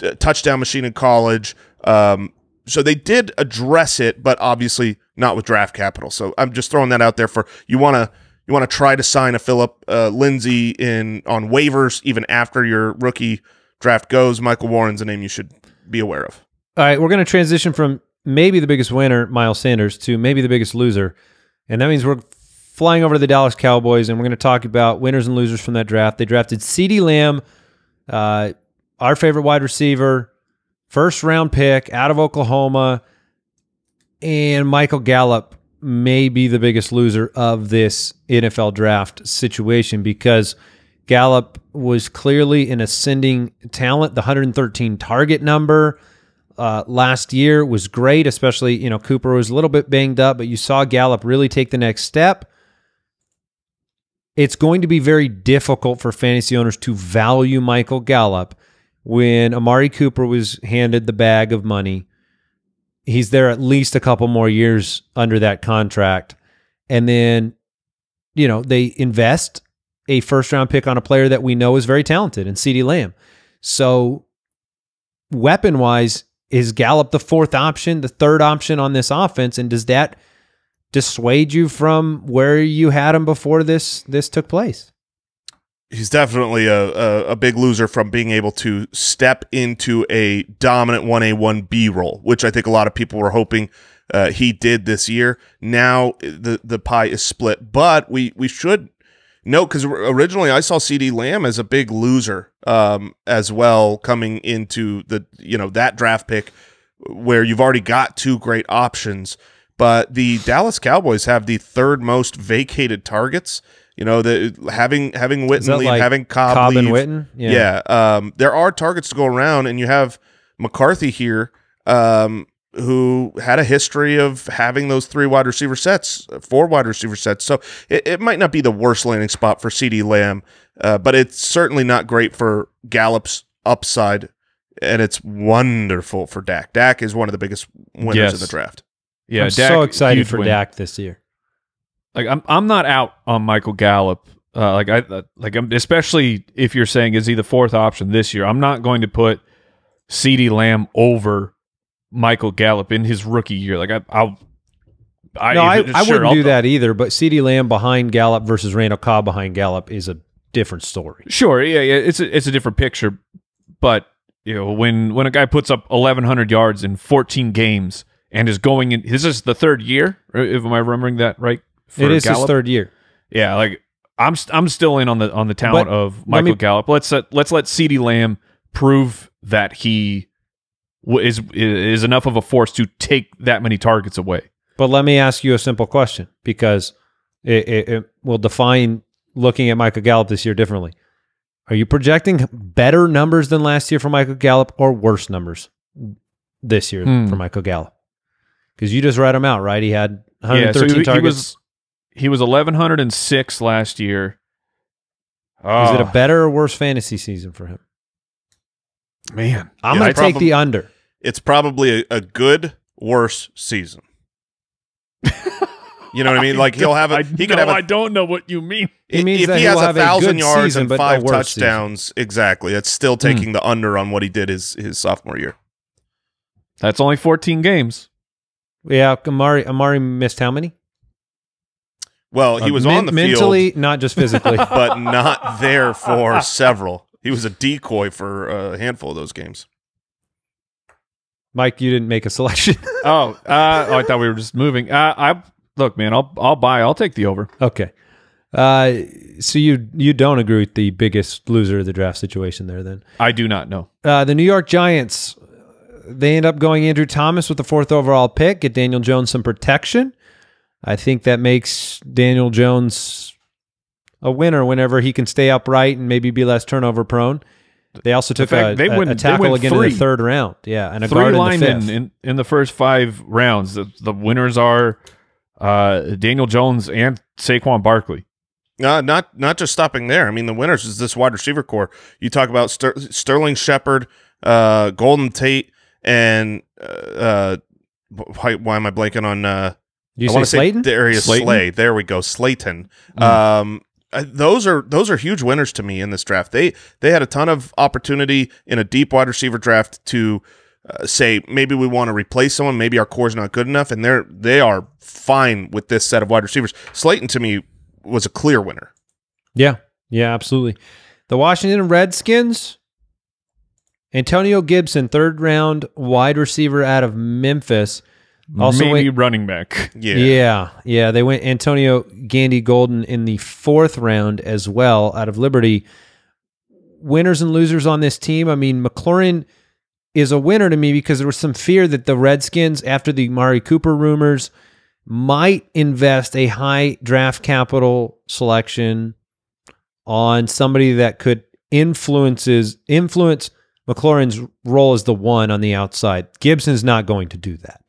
Speaker 4: uh, touchdown machine in college. Um, so they did address it, but obviously not with draft capital. So I'm just throwing that out there for you want to you want to try to sign a Phillip uh, Lindsay in on waivers even after your rookie draft goes. Michael Warren's a name you should be aware of.
Speaker 3: All right, we're going to transition from maybe the biggest winner, Miles Sanders, to maybe the biggest loser. And that means we're flying over to the Dallas Cowboys and we're going to talk about winners and losers from that draft. They drafted CeeDee Lamb, uh, our favorite wide receiver, first round pick out of Oklahoma, and Michael Gallup may be the biggest loser of this NFL draft situation because Gallup was clearly an ascending talent. The 113 target number uh, last year was great, especially, you know, Cooper was a little bit banged up, but you saw Gallup really take the next step. It's going to be very difficult for fantasy owners to value Michael Gallup when Amari Cooper was handed the bag of money. He's there at least a couple more years under that contract. And then, you know, they invest a first round pick on a player that we know is very talented and CeeDee Lamb. So, weapon wise, is Gallup the fourth option, the third option on this offense? And does that dissuade you from where you had him before this this took place?
Speaker 4: He's definitely a, a, a big loser from being able to step into a dominant 1A, 1B role, which I think a lot of people were hoping uh, he did this year. Now the, the pie is split, but we, we should note because originally I saw CeeDee Lamb as a big loser um, as well coming into the, you know, that draft pick where you've already got two great options. But the Dallas Cowboys have the third most vacated targets. You know, the having having
Speaker 3: Is
Speaker 4: Witten
Speaker 3: that like
Speaker 4: having Cobb,
Speaker 3: Cobb and
Speaker 4: leave.
Speaker 3: Witten?
Speaker 4: Yeah. Um, there are targets to go around, and you have McCarthy here, um, who had a history of having those three wide receiver sets, four wide receiver sets. So it, it might not be the worst landing spot for CeeDee Lamb, uh, but it's certainly not great for Gallup's upside, and it's wonderful for Dak. Dak is one of the biggest winners
Speaker 5: Yes.
Speaker 4: in the draft.
Speaker 5: Yeah,
Speaker 3: I'm
Speaker 5: Dak,
Speaker 3: so excited for
Speaker 5: win.
Speaker 3: Dak this year.
Speaker 5: Like I'm I'm not out on Michael Gallup. Uh, like I uh, like I'm, especially if you're saying is he the fourth option this year. I'm not going to put CeeDee Lamb over Michael Gallup in his rookie year. Like I I'll I,
Speaker 3: no, I, I
Speaker 5: sure,
Speaker 3: wouldn't
Speaker 5: I'll-
Speaker 3: do that either. But CeeDee Lamb behind Gallup versus Randall Cobb behind Gallup is a different story.
Speaker 5: Sure, yeah, yeah, it's a, it's a different picture, but you know when when a guy puts up 1100 yards in 14 games and is going in this is the third year, if am I remembering that right?
Speaker 3: It is his third year.
Speaker 5: Yeah, like I'm st- I'm still in on the on the talent
Speaker 3: But
Speaker 5: of
Speaker 3: let
Speaker 5: Michael
Speaker 3: me-
Speaker 5: Gallup. Let's let, let's let CeeDee Lamb prove that he w- is is enough of a force to take that many targets away.
Speaker 3: But let me ask you a simple question because it, it, it will define looking at Michael Gallup this year differently. Are you projecting better numbers than last year for Michael Gallup or worse numbers this year
Speaker 5: Hmm.
Speaker 3: for Michael Gallup? Because you just read him out, right? He had
Speaker 5: Yeah,
Speaker 3: 113
Speaker 5: so he, he
Speaker 3: targets.
Speaker 5: was he was 1106 last year. Oh.
Speaker 3: Is it a
Speaker 5: Oh,
Speaker 3: better or worse fantasy season for him?
Speaker 5: man?
Speaker 3: I'm
Speaker 4: Yeah,
Speaker 3: going to take
Speaker 4: probab-
Speaker 3: the under.
Speaker 4: It's probably a, a good, worse season. You know what I mean? Like he'll have a
Speaker 5: I,
Speaker 4: he could
Speaker 5: no,
Speaker 4: have a
Speaker 5: I don't know what you mean.
Speaker 3: He
Speaker 4: I-
Speaker 3: means
Speaker 4: if
Speaker 3: that
Speaker 4: he
Speaker 3: he
Speaker 4: has
Speaker 3: will
Speaker 4: a
Speaker 3: have a
Speaker 4: thousand yards
Speaker 3: season,
Speaker 4: and five
Speaker 3: worse season.
Speaker 4: touchdowns, exactly, That's still
Speaker 3: Hmm.
Speaker 4: taking the under on what he did his his sophomore year.
Speaker 5: That's only 14 games.
Speaker 3: Yeah, Amari Amari missed how many?
Speaker 4: Well, he
Speaker 3: Uh,
Speaker 4: was
Speaker 3: men-
Speaker 4: on the
Speaker 3: mentally,
Speaker 4: field,
Speaker 3: not just physically.
Speaker 4: but not there for several. He was a decoy for a handful of those games.
Speaker 3: Mike, you didn't make a selection.
Speaker 5: Oh, uh, oh, I thought we were just moving. Uh, I look, man. I'll I'll buy. I'll take the over.
Speaker 3: okay. Uh, so you you don't agree with the biggest loser of the draft situation there then?
Speaker 5: I do not know.
Speaker 3: Uh, the New York Giants, they end up going Andrew Thomas with the fourth overall pick, get Daniel Jones some protection. I think that makes Daniel Jones a winner whenever he can stay upright and maybe be less turnover prone. They also took
Speaker 5: fact,
Speaker 3: a,
Speaker 5: they
Speaker 3: a-
Speaker 5: went-
Speaker 3: a
Speaker 5: they
Speaker 3: tackle
Speaker 5: went
Speaker 3: again in the third round. Yeah, and a
Speaker 5: Three
Speaker 3: guard in the fifth.
Speaker 5: in, in the first five rounds. The, the winners are uh, Daniel Jones and Saquon Barkley.
Speaker 4: Uh, not not just stopping there. I mean, the winners is this wide receiver core. You talk about Ster- Sterling Shepard, uh, Golden Tate, and uh, uh, why, why am I blanking on?
Speaker 3: Do you
Speaker 4: I want to say
Speaker 3: Slayton?
Speaker 4: Darius
Speaker 5: Slayton?
Speaker 4: Slay. There we go, Slayton.
Speaker 3: Mm.
Speaker 4: Um, uh, those are those are huge winners to me in this draft. They they had a ton of opportunity in a deep wide receiver draft to uh, say maybe we want to replace someone, maybe our core is not good enough, and they're they are fine with this set of wide receivers. Slayton to me was a clear winner.
Speaker 3: Yeah, yeah, absolutely. The Washington Redskins, Antonio Gibson, third round wide receiver out of Memphis. Also
Speaker 5: Maybe
Speaker 3: went,
Speaker 5: running back.
Speaker 4: Yeah,
Speaker 3: yeah, yeah, They went Antonio Gandy Golden in the fourth round as well out of Liberty. Winners and losers on this team. I mean, McLaurin is a winner to me because there was some fear that the Redskins, after the Mari Cooper rumors, might invest a high draft capital selection on somebody that could influences influence McLaurin's role as the one on the outside. Gibson's not going to do that.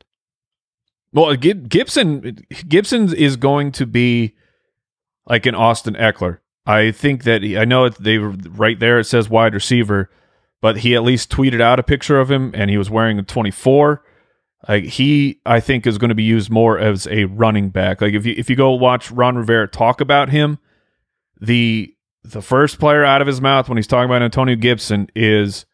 Speaker 5: Well, Gibson Gibson is going to be like an Austin Ekeler. I think that he, I know they right there. It says wide receiver, but he at least tweeted out a picture of him, and he was wearing a twenty four. Like he, I think is going to be used more as a running back. Like if you if you go watch Ron Rivera talk about him, the the first player out of his mouth when he's talking about Antonio Gibson is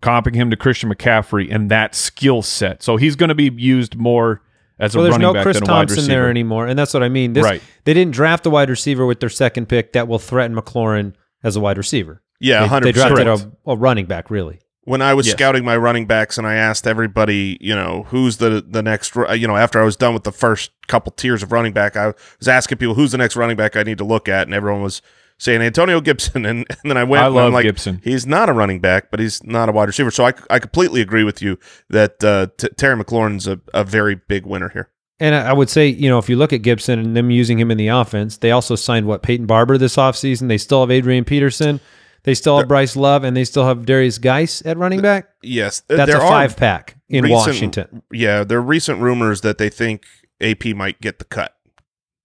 Speaker 5: comping him to Christian McCaffrey and that skill set. So he's going to be used more as
Speaker 3: Well,
Speaker 5: a
Speaker 3: there's
Speaker 5: running
Speaker 3: no
Speaker 5: back
Speaker 3: Chris
Speaker 5: than a wide
Speaker 3: Thompson
Speaker 5: receiver.
Speaker 3: there anymore, and that's what I mean. This,
Speaker 5: Right.
Speaker 3: They didn't draft a wide receiver with their second pick that will threaten McLaurin as a wide receiver.
Speaker 4: yeah,
Speaker 3: They,
Speaker 4: hundred
Speaker 3: they drafted a, a running back, really.
Speaker 4: when I was
Speaker 5: Yes.
Speaker 4: scouting my running backs and I asked everybody, you know, who's the the next, uh, you know, after I was done with the first couple tiers of running back, I was asking people who's the next running back I need to look at, and everyone was saying Antonio Gibson, and, and then I went.
Speaker 5: I
Speaker 4: and
Speaker 5: love
Speaker 4: I'm like,
Speaker 5: Gibson.
Speaker 4: He's not a running back, but he's not a wide receiver. So I, I completely agree with you that uh, T- Terry McLaurin's a, a very big winner here.
Speaker 3: And I I would say, you know, if you look at Gibson and them using him in the offense, they also signed what Peyton Barber this offseason. They still have Adrian Peterson. They still have Bryce Love, and they still have Derrius Guice at running back.
Speaker 4: Yes,
Speaker 3: That's
Speaker 4: there
Speaker 3: a five pack in
Speaker 4: recent-
Speaker 3: Washington.
Speaker 4: Yeah, there are recent rumors that they think AP might get the cut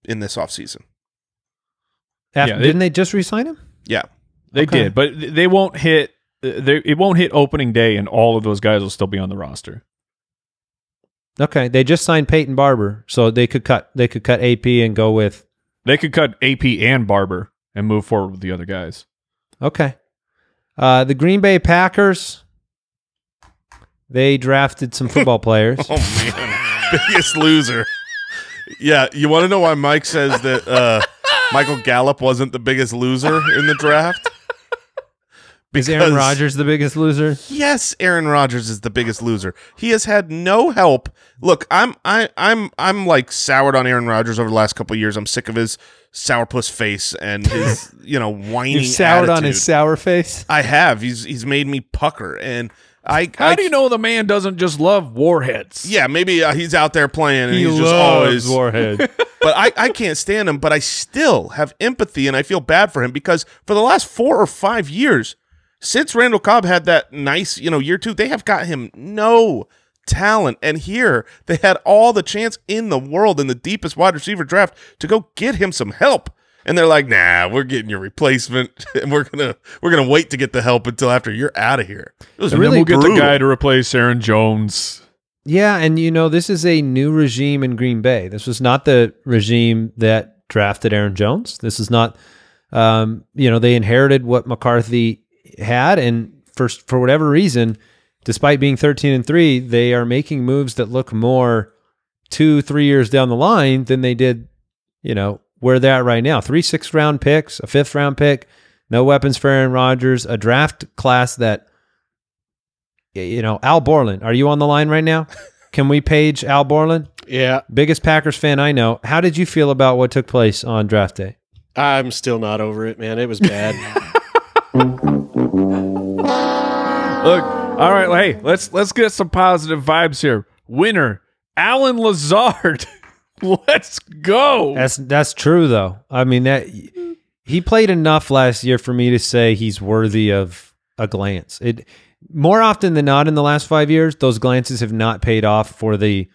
Speaker 4: in this offseason.
Speaker 3: After,
Speaker 5: Yeah, they-
Speaker 3: didn't they just re-sign him?
Speaker 4: Yeah,
Speaker 5: They
Speaker 3: Okay.
Speaker 5: did, but they won't hit. They, it won't hit opening day, and all of those guys will still be on the roster.
Speaker 3: Okay, they just signed Peyton Barber, so they could cut. They could cut AP and go with.
Speaker 5: They could cut AP and Barber and move forward with the other guys.
Speaker 3: Okay, uh, the Green Bay Packers. They drafted some football players.
Speaker 4: Oh man, biggest loser. Yeah, you want to know why Mike says that uh, Michael Gallup wasn't the biggest loser in the draft?
Speaker 3: Is Aaron
Speaker 4: Because-
Speaker 3: Rodgers the biggest loser?
Speaker 4: Yes, Aaron Rodgers is the biggest loser. He has had no help. Look, I'm I I'm I'm like soured on Aaron Rodgers over the last couple of years. I'm sick of his sourpuss face and his you know whiny.
Speaker 3: You soured on his sour face.
Speaker 4: I have. He's he's made me pucker, and I.
Speaker 5: How
Speaker 4: I
Speaker 5: do you know the man doesn't just love warheads?
Speaker 4: Yeah, maybe uh, he's out there playing, and he's just always
Speaker 3: Warhead.
Speaker 4: but I, I can't stand him. But I still have empathy and I feel bad for him because for the last four or five years, since Randall Cobb had that nice, you know, year two, they have got him no talent. And here they had all the chance in the world in the deepest wide receiver draft to go get him some help. And they're like, nah, we're getting your replacement and we're gonna we're gonna wait to get the help until after you're out of here. It was
Speaker 5: And
Speaker 4: really
Speaker 5: then we'll get
Speaker 4: brutal.
Speaker 5: the guy to replace Aaron Jones.
Speaker 3: Yeah, and you know, this is a new regime in Green Bay. This was not the regime that drafted Aaron Jones. This is not um, you know, they inherited what McCarthy had and for for whatever reason, despite being 13 and 3, they are making moves that look more 2 3 years down the line than they did, you know, where they're at right now. 3 6th round picks, a 5th round pick, no weapons for Aaron Rodgers, a draft class that you know, Al Borland, are you on the line right now? Can we page Al Borland?
Speaker 7: Yeah,
Speaker 3: Biggest Packers fan I know. How did you feel about what took place on draft day?
Speaker 7: I'm still not over it, man. It was bad.
Speaker 5: Look, all right, hey, let's let's get some positive vibes here. Winner, Allen Lazard. let's go.
Speaker 3: That's that's true though. I mean that he played enough last year for me to say he's worthy of a glance. It more often than not in the last 5 years those glances have not paid off for the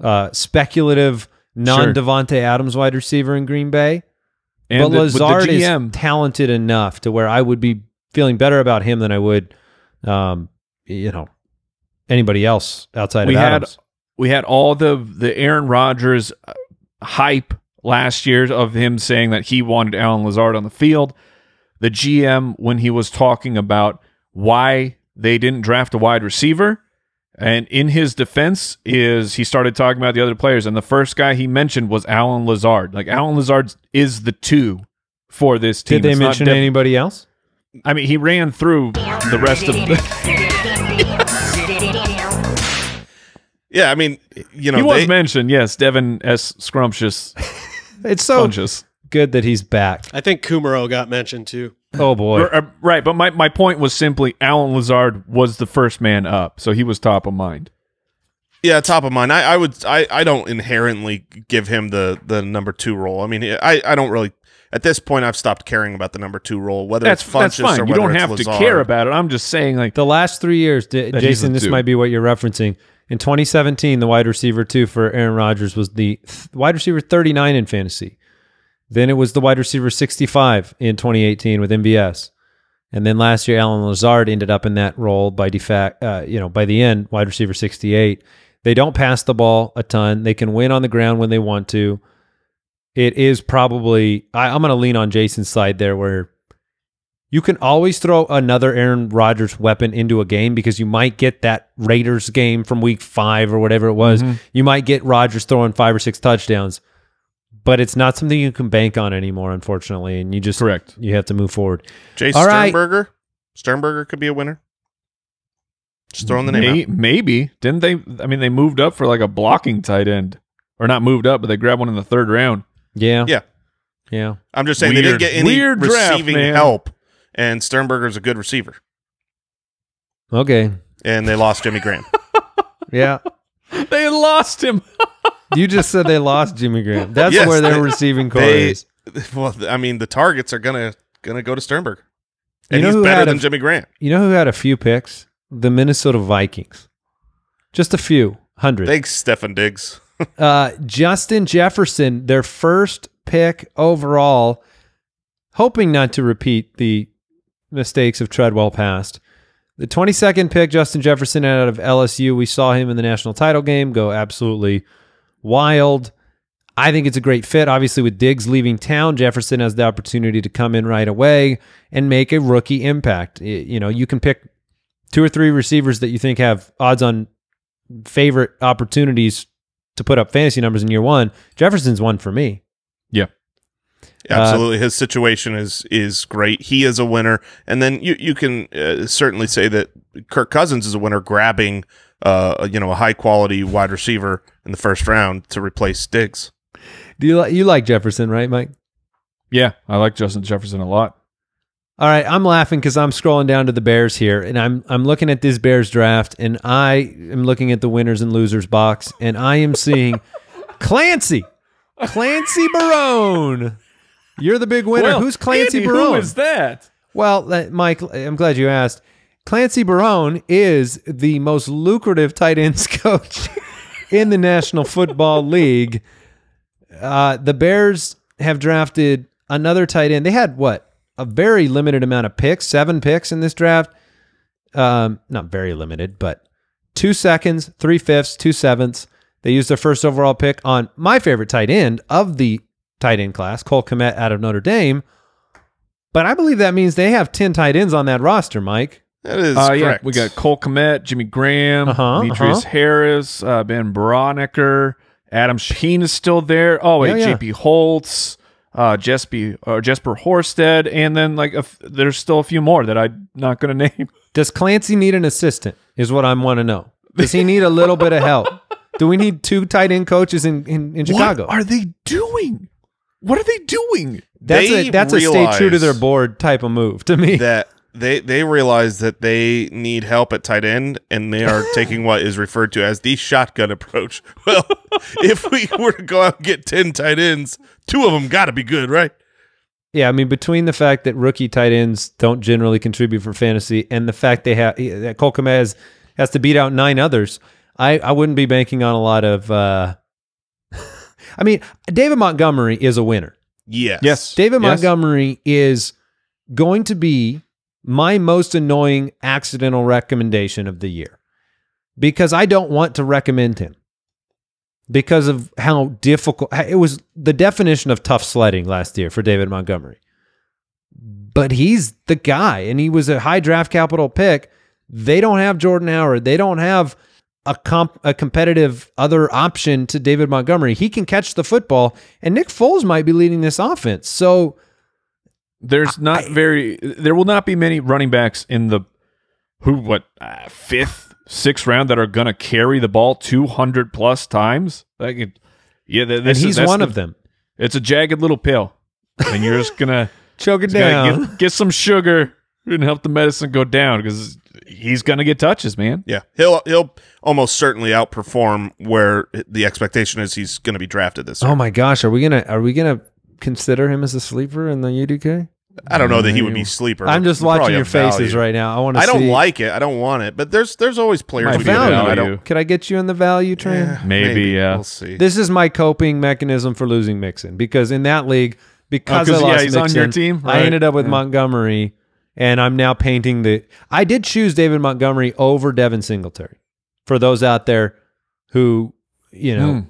Speaker 3: uh, speculative non Davante Adams wide receiver in Green Bay.
Speaker 5: And
Speaker 3: but
Speaker 5: the- with the
Speaker 3: Lazard is talented enough to where I would be feeling better about him than I would, um, you know, anybody else outside
Speaker 5: we
Speaker 3: of
Speaker 5: had
Speaker 3: Adams.
Speaker 5: we had all the the Aaron Rodgers uh, hype last year of him saying that he wanted Allen Lazard on the field. The GM when he was talking about why they didn't draft a wide receiver, and in his defense is he started talking about the other players, and the first guy he mentioned was Allen Lazard. Like Allen Lazard is the two for this team.
Speaker 3: Did they
Speaker 5: It's
Speaker 3: mention
Speaker 5: Dev-
Speaker 3: anybody else?
Speaker 5: I mean, he ran through the rest of the.
Speaker 4: Yeah, I mean, you know,
Speaker 5: he was
Speaker 4: they-
Speaker 5: mentioned, yes, Devin S. Scrumptious,
Speaker 3: It's so
Speaker 5: Funchess.
Speaker 3: good that he's back.
Speaker 7: I think Kumaro got mentioned too.
Speaker 3: Oh boy.
Speaker 5: Uh, Right, but my, my point was simply Allen Lazard was the first man up, so he was top of mind.
Speaker 4: Yeah, top of mind. I, I would. I, I don't inherently give him the the number two role. I mean, I, I don't really. At this point, I've stopped caring about the number two role. Whether
Speaker 5: That's
Speaker 4: it's
Speaker 5: that's
Speaker 4: Funchess
Speaker 5: fine.
Speaker 4: or
Speaker 5: You
Speaker 4: whether
Speaker 5: don't
Speaker 4: it's
Speaker 5: have to care about it. I'm just saying, like,
Speaker 3: The last three years, D- Jason, this
Speaker 5: two.
Speaker 3: might be what you're referencing. In 2017, the wide receiver two for Aaron Rodgers was the th- wide receiver 39 in fantasy. Then it was the wide receiver 65 in 2018 with MVS. And then last year, Allen Lazard ended up in that role by defact, uh, you know, by the end, wide receiver 68. They don't pass the ball a ton. They can win on the ground when they want to. It is probably, I, I'm going to lean on Jason's side there where you can always throw another Aaron Rodgers weapon into a game because you might get that Raiders game from week five or whatever it was.
Speaker 5: Mm-hmm.
Speaker 3: You might get Rodgers throwing five or six touchdowns, but it's not something you can bank on anymore, unfortunately. And you just
Speaker 5: Correct.
Speaker 3: You have to move forward.
Speaker 4: Jace
Speaker 3: All right.
Speaker 4: Sternberger. Sternberger could be a winner. Just throwing the name
Speaker 5: may-
Speaker 4: out.
Speaker 5: maybe didn't they? I mean, they moved up for like a blocking tight end, or not moved up, but they grabbed one in the third round.
Speaker 3: Yeah.
Speaker 4: Yeah.
Speaker 3: Yeah.
Speaker 4: I'm just saying they didn't get any
Speaker 5: weird draft,
Speaker 4: receiving
Speaker 5: man.
Speaker 4: help, and Sternberger's a good receiver,
Speaker 3: Okay.
Speaker 4: and they lost Jimmy Graham.
Speaker 3: Yeah.
Speaker 5: They lost him.
Speaker 3: You just said they lost Jimmy Graham. That's
Speaker 4: Yes,
Speaker 3: where their
Speaker 4: they-
Speaker 3: receiving
Speaker 4: they- well, I mean, the targets are gonna gonna go to Sternberger,
Speaker 3: You
Speaker 4: and
Speaker 3: know
Speaker 4: he's better
Speaker 3: had a-
Speaker 4: than Jimmy Graham.
Speaker 3: You know who had a few picks? The Minnesota Vikings. Just a few hundred.
Speaker 4: Thanks, Stefon Diggs.
Speaker 3: uh, Justin Jefferson, their first pick overall, hoping not to repeat the mistakes of Treadwell past. The 22nd pick, Justin Jefferson out of LSU. We saw him in the national title game go absolutely wild. I think it's a great fit. Obviously, with Diggs leaving town, Jefferson has the opportunity to come in right away and make a rookie impact. You know, you can pick two or three receivers that you think have odds on favorite opportunities to put up fantasy numbers in year one. Jefferson's one for me.
Speaker 5: Yeah.
Speaker 4: Absolutely, his situation is is great. He is a winner, and then you you can uh, certainly say that Kirk Cousins is a winner, grabbing uh you know a high quality wide receiver in the first round to replace Diggs.
Speaker 3: Do you like you like Jefferson, right, Mike?
Speaker 5: Yeah, I like Justin Jefferson a lot.
Speaker 3: All right, I'm laughing because I'm scrolling down to the Bears here, and I'm I'm looking at this Bears draft, and I am looking at the winners and losers box, and I am seeing Clancy, Clancy Barone. You're the big winner.
Speaker 5: Well,
Speaker 3: Who's Clancy
Speaker 5: Andy,
Speaker 3: Barone?
Speaker 5: Who is that?
Speaker 3: Well, that, Mike, I'm glad you asked. Clancy Barone is the most lucrative tight ends coach in the National Football League. Uh, the Bears have drafted another tight end. They had what? A very limited amount of picks, seven picks in this draft. Um, not very limited, but two seconds, three fifths, two sevenths. They used their first overall pick on my favorite tight end of the tight end class, Cole Kmet out of Notre Dame. But I believe that means they have 10 tight ends on that roster, Mike.
Speaker 4: That is
Speaker 5: Uh, yeah,
Speaker 4: correct.
Speaker 5: we got Cole Komet, Jimmy Graham,
Speaker 3: Uh-huh,
Speaker 5: Demetrius
Speaker 3: uh-huh.
Speaker 5: Harris, uh, Ben Braunecker, Adam Sheen is still there. Oh wait,
Speaker 3: Yeah, yeah.
Speaker 5: JP Holtz, uh, Jesper, uh, Jesper Horsted, and then like a f- there's still a few more that I'm not going to name.
Speaker 3: Does Clancy need an assistant? Is what I want to know. Does he need a little bit of help? Do we need two tight end coaches in, in, in Chicago?
Speaker 5: What are they doing? What are they doing?
Speaker 3: that's
Speaker 4: They
Speaker 3: a that's a stay true to their board type of move to me.
Speaker 4: that they they realize that they need help at tight end, and they are taking what is referred to as the shotgun approach. Well, if we were to go out and get ten tight ends, two of them got to be good, right?
Speaker 3: Yeah, I mean, between the fact that rookie tight ends don't generally contribute for fantasy and the fact they have that Cole Kmet has, has to beat out nine others, I, I wouldn't be banking on a lot of. Uh, I mean, David Montgomery is a winner.
Speaker 4: Yes.
Speaker 5: Yes.
Speaker 3: David
Speaker 5: Yes.
Speaker 3: Montgomery is going to be my most annoying accidental recommendation of the year because I don't want to recommend him because of how difficult it was the definition of tough sledding last year for David Montgomery. But he's the guy and he was a high draft capital pick. They don't have Jordan Howard. They don't have a comp a competitive other option to David Montgomery. He can catch the football and Nick Foles might be leading this offense. So
Speaker 5: There's not very. There will not be many running backs in the who what uh, fifth, sixth round that are going to carry the ball 200 plus times. Like, it, yeah, th-
Speaker 3: and
Speaker 5: this is-
Speaker 3: he's
Speaker 5: that's
Speaker 3: one
Speaker 5: the-
Speaker 3: of them.
Speaker 5: It's a jagged little pill, and you're just gonna,
Speaker 3: Choke it down.
Speaker 5: get, get some sugar and help the medicine go down because he's gonna get touches, man.
Speaker 4: Yeah, he'll he'll almost certainly outperform where the expectation is he's going to be drafted this oh year.
Speaker 3: Oh my gosh, are we gonna are we gonna consider him as a sleeper in the UDK?
Speaker 4: I don't know that he would be mm. sleeper.
Speaker 3: I'm just watching your faces
Speaker 4: value.
Speaker 3: right now. I want to.
Speaker 4: I don't
Speaker 3: see.
Speaker 4: like it. I don't want it. But there's there's always players
Speaker 5: My
Speaker 4: we
Speaker 3: value.
Speaker 4: that I don't.
Speaker 3: Could I get you in the value train?
Speaker 4: Yeah,
Speaker 5: Maybe, yeah.
Speaker 4: We'll see.
Speaker 3: This is my coping mechanism for losing Mixon because in that league, because
Speaker 5: Oh, 'cause,
Speaker 3: I
Speaker 5: yeah,
Speaker 3: lost
Speaker 5: he's on your team?
Speaker 3: I ended up with
Speaker 5: Yeah.
Speaker 3: Montgomery, and I'm now painting the. I did choose David Montgomery over Devin Singletary. For those out there who, you know,
Speaker 5: Hmm.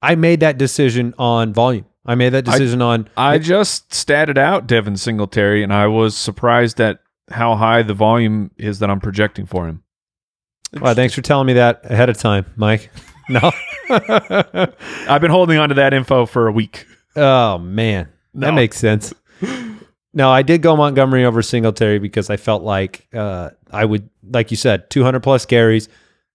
Speaker 3: I made that decision on volume. I made that decision on.
Speaker 5: I just statted out Devin Singletary, and I was surprised at how high the volume is that I'm projecting for him.
Speaker 3: Well, thanks for telling me that ahead of time, Mike. No.
Speaker 5: I've been holding on to that info for a week.
Speaker 3: Oh man, that makes sense. No, I did go Montgomery over Singletary because I felt like uh, I would, like you said, 200 plus carries.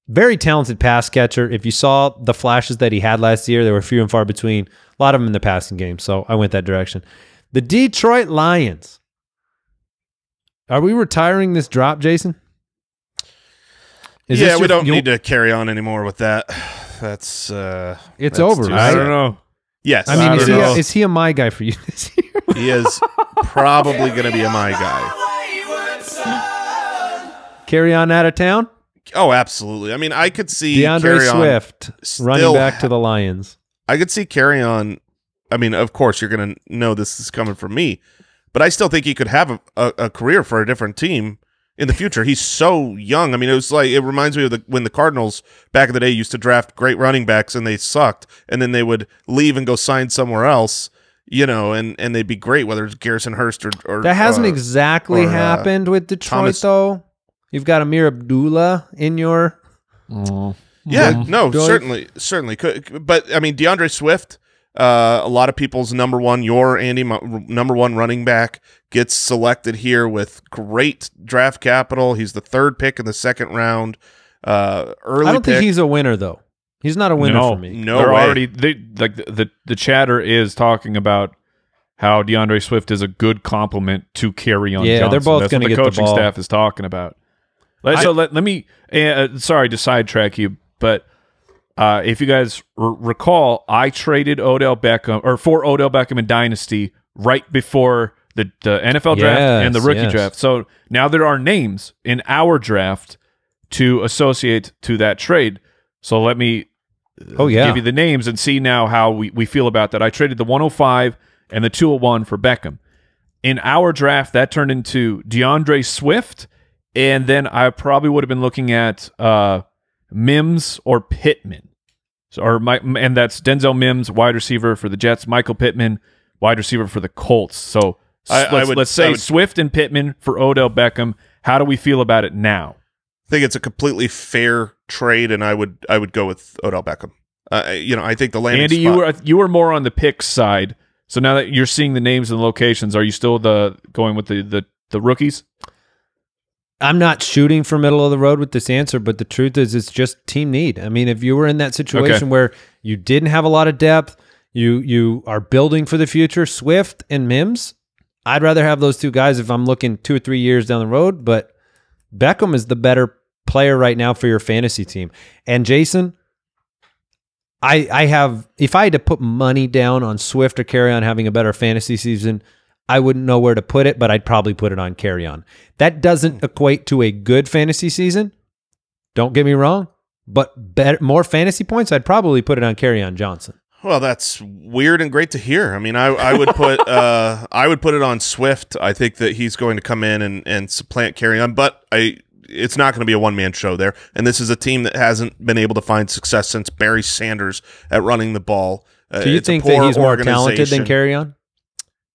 Speaker 3: Very talented pass catcher. If you saw the flashes that he had last year, they were few and far between. A lot of them in the passing game, so I went that direction. The Detroit Lions. Are we retiring this drop, Jason? Is
Speaker 4: yeah,
Speaker 3: this
Speaker 4: we
Speaker 3: your-
Speaker 4: don't need to carry on anymore with that. That's uh
Speaker 3: It's
Speaker 4: that's
Speaker 3: over, right?
Speaker 5: I don't know.
Speaker 4: Yes,
Speaker 3: I mean,
Speaker 5: I
Speaker 3: is he, a, is he a my guy for you this year?
Speaker 4: he is probably going to be a my guy.
Speaker 3: Kerryon out of town.
Speaker 4: Oh, absolutely. I mean, I could see
Speaker 3: DeAndre
Speaker 4: Kerryon.
Speaker 3: Swift running back to the Lions.
Speaker 4: I could see Kerryon. I mean, of course, you're going to know this is coming from me, but I still think he could have a, a, a career for a different team in the future. He's so young. I mean, it was like it reminds me of the when the Cardinals back in the day used to draft great running backs and they sucked, and then they would leave and go sign somewhere else. You know, and and they'd be great, whether it's Garrison Hearst or, or
Speaker 3: That hasn't
Speaker 4: uh,
Speaker 3: exactly
Speaker 4: or, uh,
Speaker 3: happened with Detroit,
Speaker 4: Thomas-
Speaker 3: though. You've got Ameer Abdullah in your.
Speaker 4: Yeah,
Speaker 3: Mhm.
Speaker 4: no,
Speaker 3: Do I-
Speaker 4: certainly, certainly could. But I mean, DeAndre Swift, uh, a lot of people's number one, your Andy, number one running back, gets selected here with great draft capital. He's the third pick in the second round. Uh, early
Speaker 3: I don't
Speaker 4: pick.
Speaker 3: think he's a winner, though. He's not a winner
Speaker 5: no,
Speaker 3: for me.
Speaker 4: No
Speaker 5: they're
Speaker 4: way.
Speaker 5: already they like the, the the chatter is talking about how DeAndre Swift is a good complement to Kerryon.
Speaker 3: Yeah, they're both gonna
Speaker 5: what
Speaker 3: get
Speaker 5: the
Speaker 3: the
Speaker 5: coaching
Speaker 3: ball.
Speaker 5: staff is talking about. Let,
Speaker 3: I-
Speaker 5: so let, let me. Uh, sorry to sidetrack you, but uh, if you guys r- recall, I traded Odell Beckham or for Odell Beckham in Dynasty right before the the NFL draft and the rookie
Speaker 3: yes.
Speaker 5: draft. So now there are names in our draft to associate to that trade. So let me
Speaker 3: Oh, yeah.
Speaker 5: give you the names and see now how we, we feel about that. I traded the 105 and the 201 for Beckham. In our draft, that turned into DeAndre Swift, and then I probably would have been looking at uh, Mims or Pittman. So, or my, and that's Denzel Mims, wide receiver for the Jets, Michael Pittman, wide receiver for the Colts. So
Speaker 4: I- I
Speaker 5: let's,
Speaker 4: would-
Speaker 5: let's
Speaker 4: I
Speaker 5: say
Speaker 4: would-
Speaker 5: Swift and Pittman for Odell Beckham. How do we feel about it now?
Speaker 4: I think it's a completely fair trade, and I would I would go with Odell Beckham. Uh, you know, I think the landing
Speaker 5: Andy,
Speaker 4: spot,
Speaker 5: you were you were more on the pick side. So now that you're seeing the names and the locations, are you still the going with the the, the rookies?
Speaker 3: I'm not shooting for middle of the road with this answer, but the truth is, it's just team need. I mean, if you were in that situation where you didn't have a lot of depth, you you are building for the future, Swift and Mims, I'd rather have those two guys if I'm looking two or three years down the road. But Beckham is the better player right now for your fantasy team. And Jason, I I have if I had to put money down on Swift or Kerryon having a better fantasy season, I wouldn't know where to put it, but I'd probably put it on Kerryon. That doesn't equate to a good fantasy season. Don't get me wrong, but better more fantasy points, I'd probably put it on Kerryon Johnson.
Speaker 4: Well, that's weird and great to hear. I mean, I, I would put uh, I would put it on Swift. I think that he's going to come in and, and supplant Kerryon, but I it's not going to be a one man show there. And this is a team that hasn't been able to find success since Barry Sanders at running the ball. Uh,
Speaker 3: Do you
Speaker 4: it's a
Speaker 3: think that
Speaker 4: poor
Speaker 3: he's more talented than. Kerryon?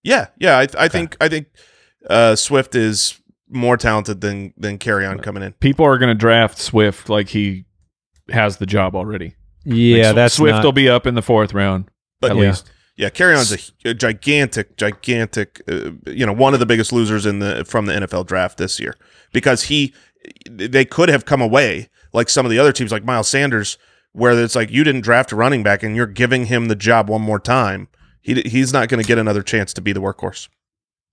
Speaker 4: Yeah, yeah. I, I think I think uh, Swift is more talented than than Kerryon coming in.
Speaker 5: People are going to draft Swift like he has the job already.
Speaker 3: Yeah,
Speaker 5: Like,
Speaker 3: that's
Speaker 5: Swift
Speaker 3: not-
Speaker 5: will be up in the fourth round
Speaker 4: But
Speaker 5: at
Speaker 3: yeah.
Speaker 5: least.
Speaker 4: Yeah, Kerryon's a, a gigantic, gigantic. Uh, you know, one of the biggest losers in the from the NFL draft this year because he they could have come away like some of the other teams, like Miles Sanders, where it's like you didn't draft a running back and you're giving him the job one more time. He he's not going to get another chance to be the workhorse.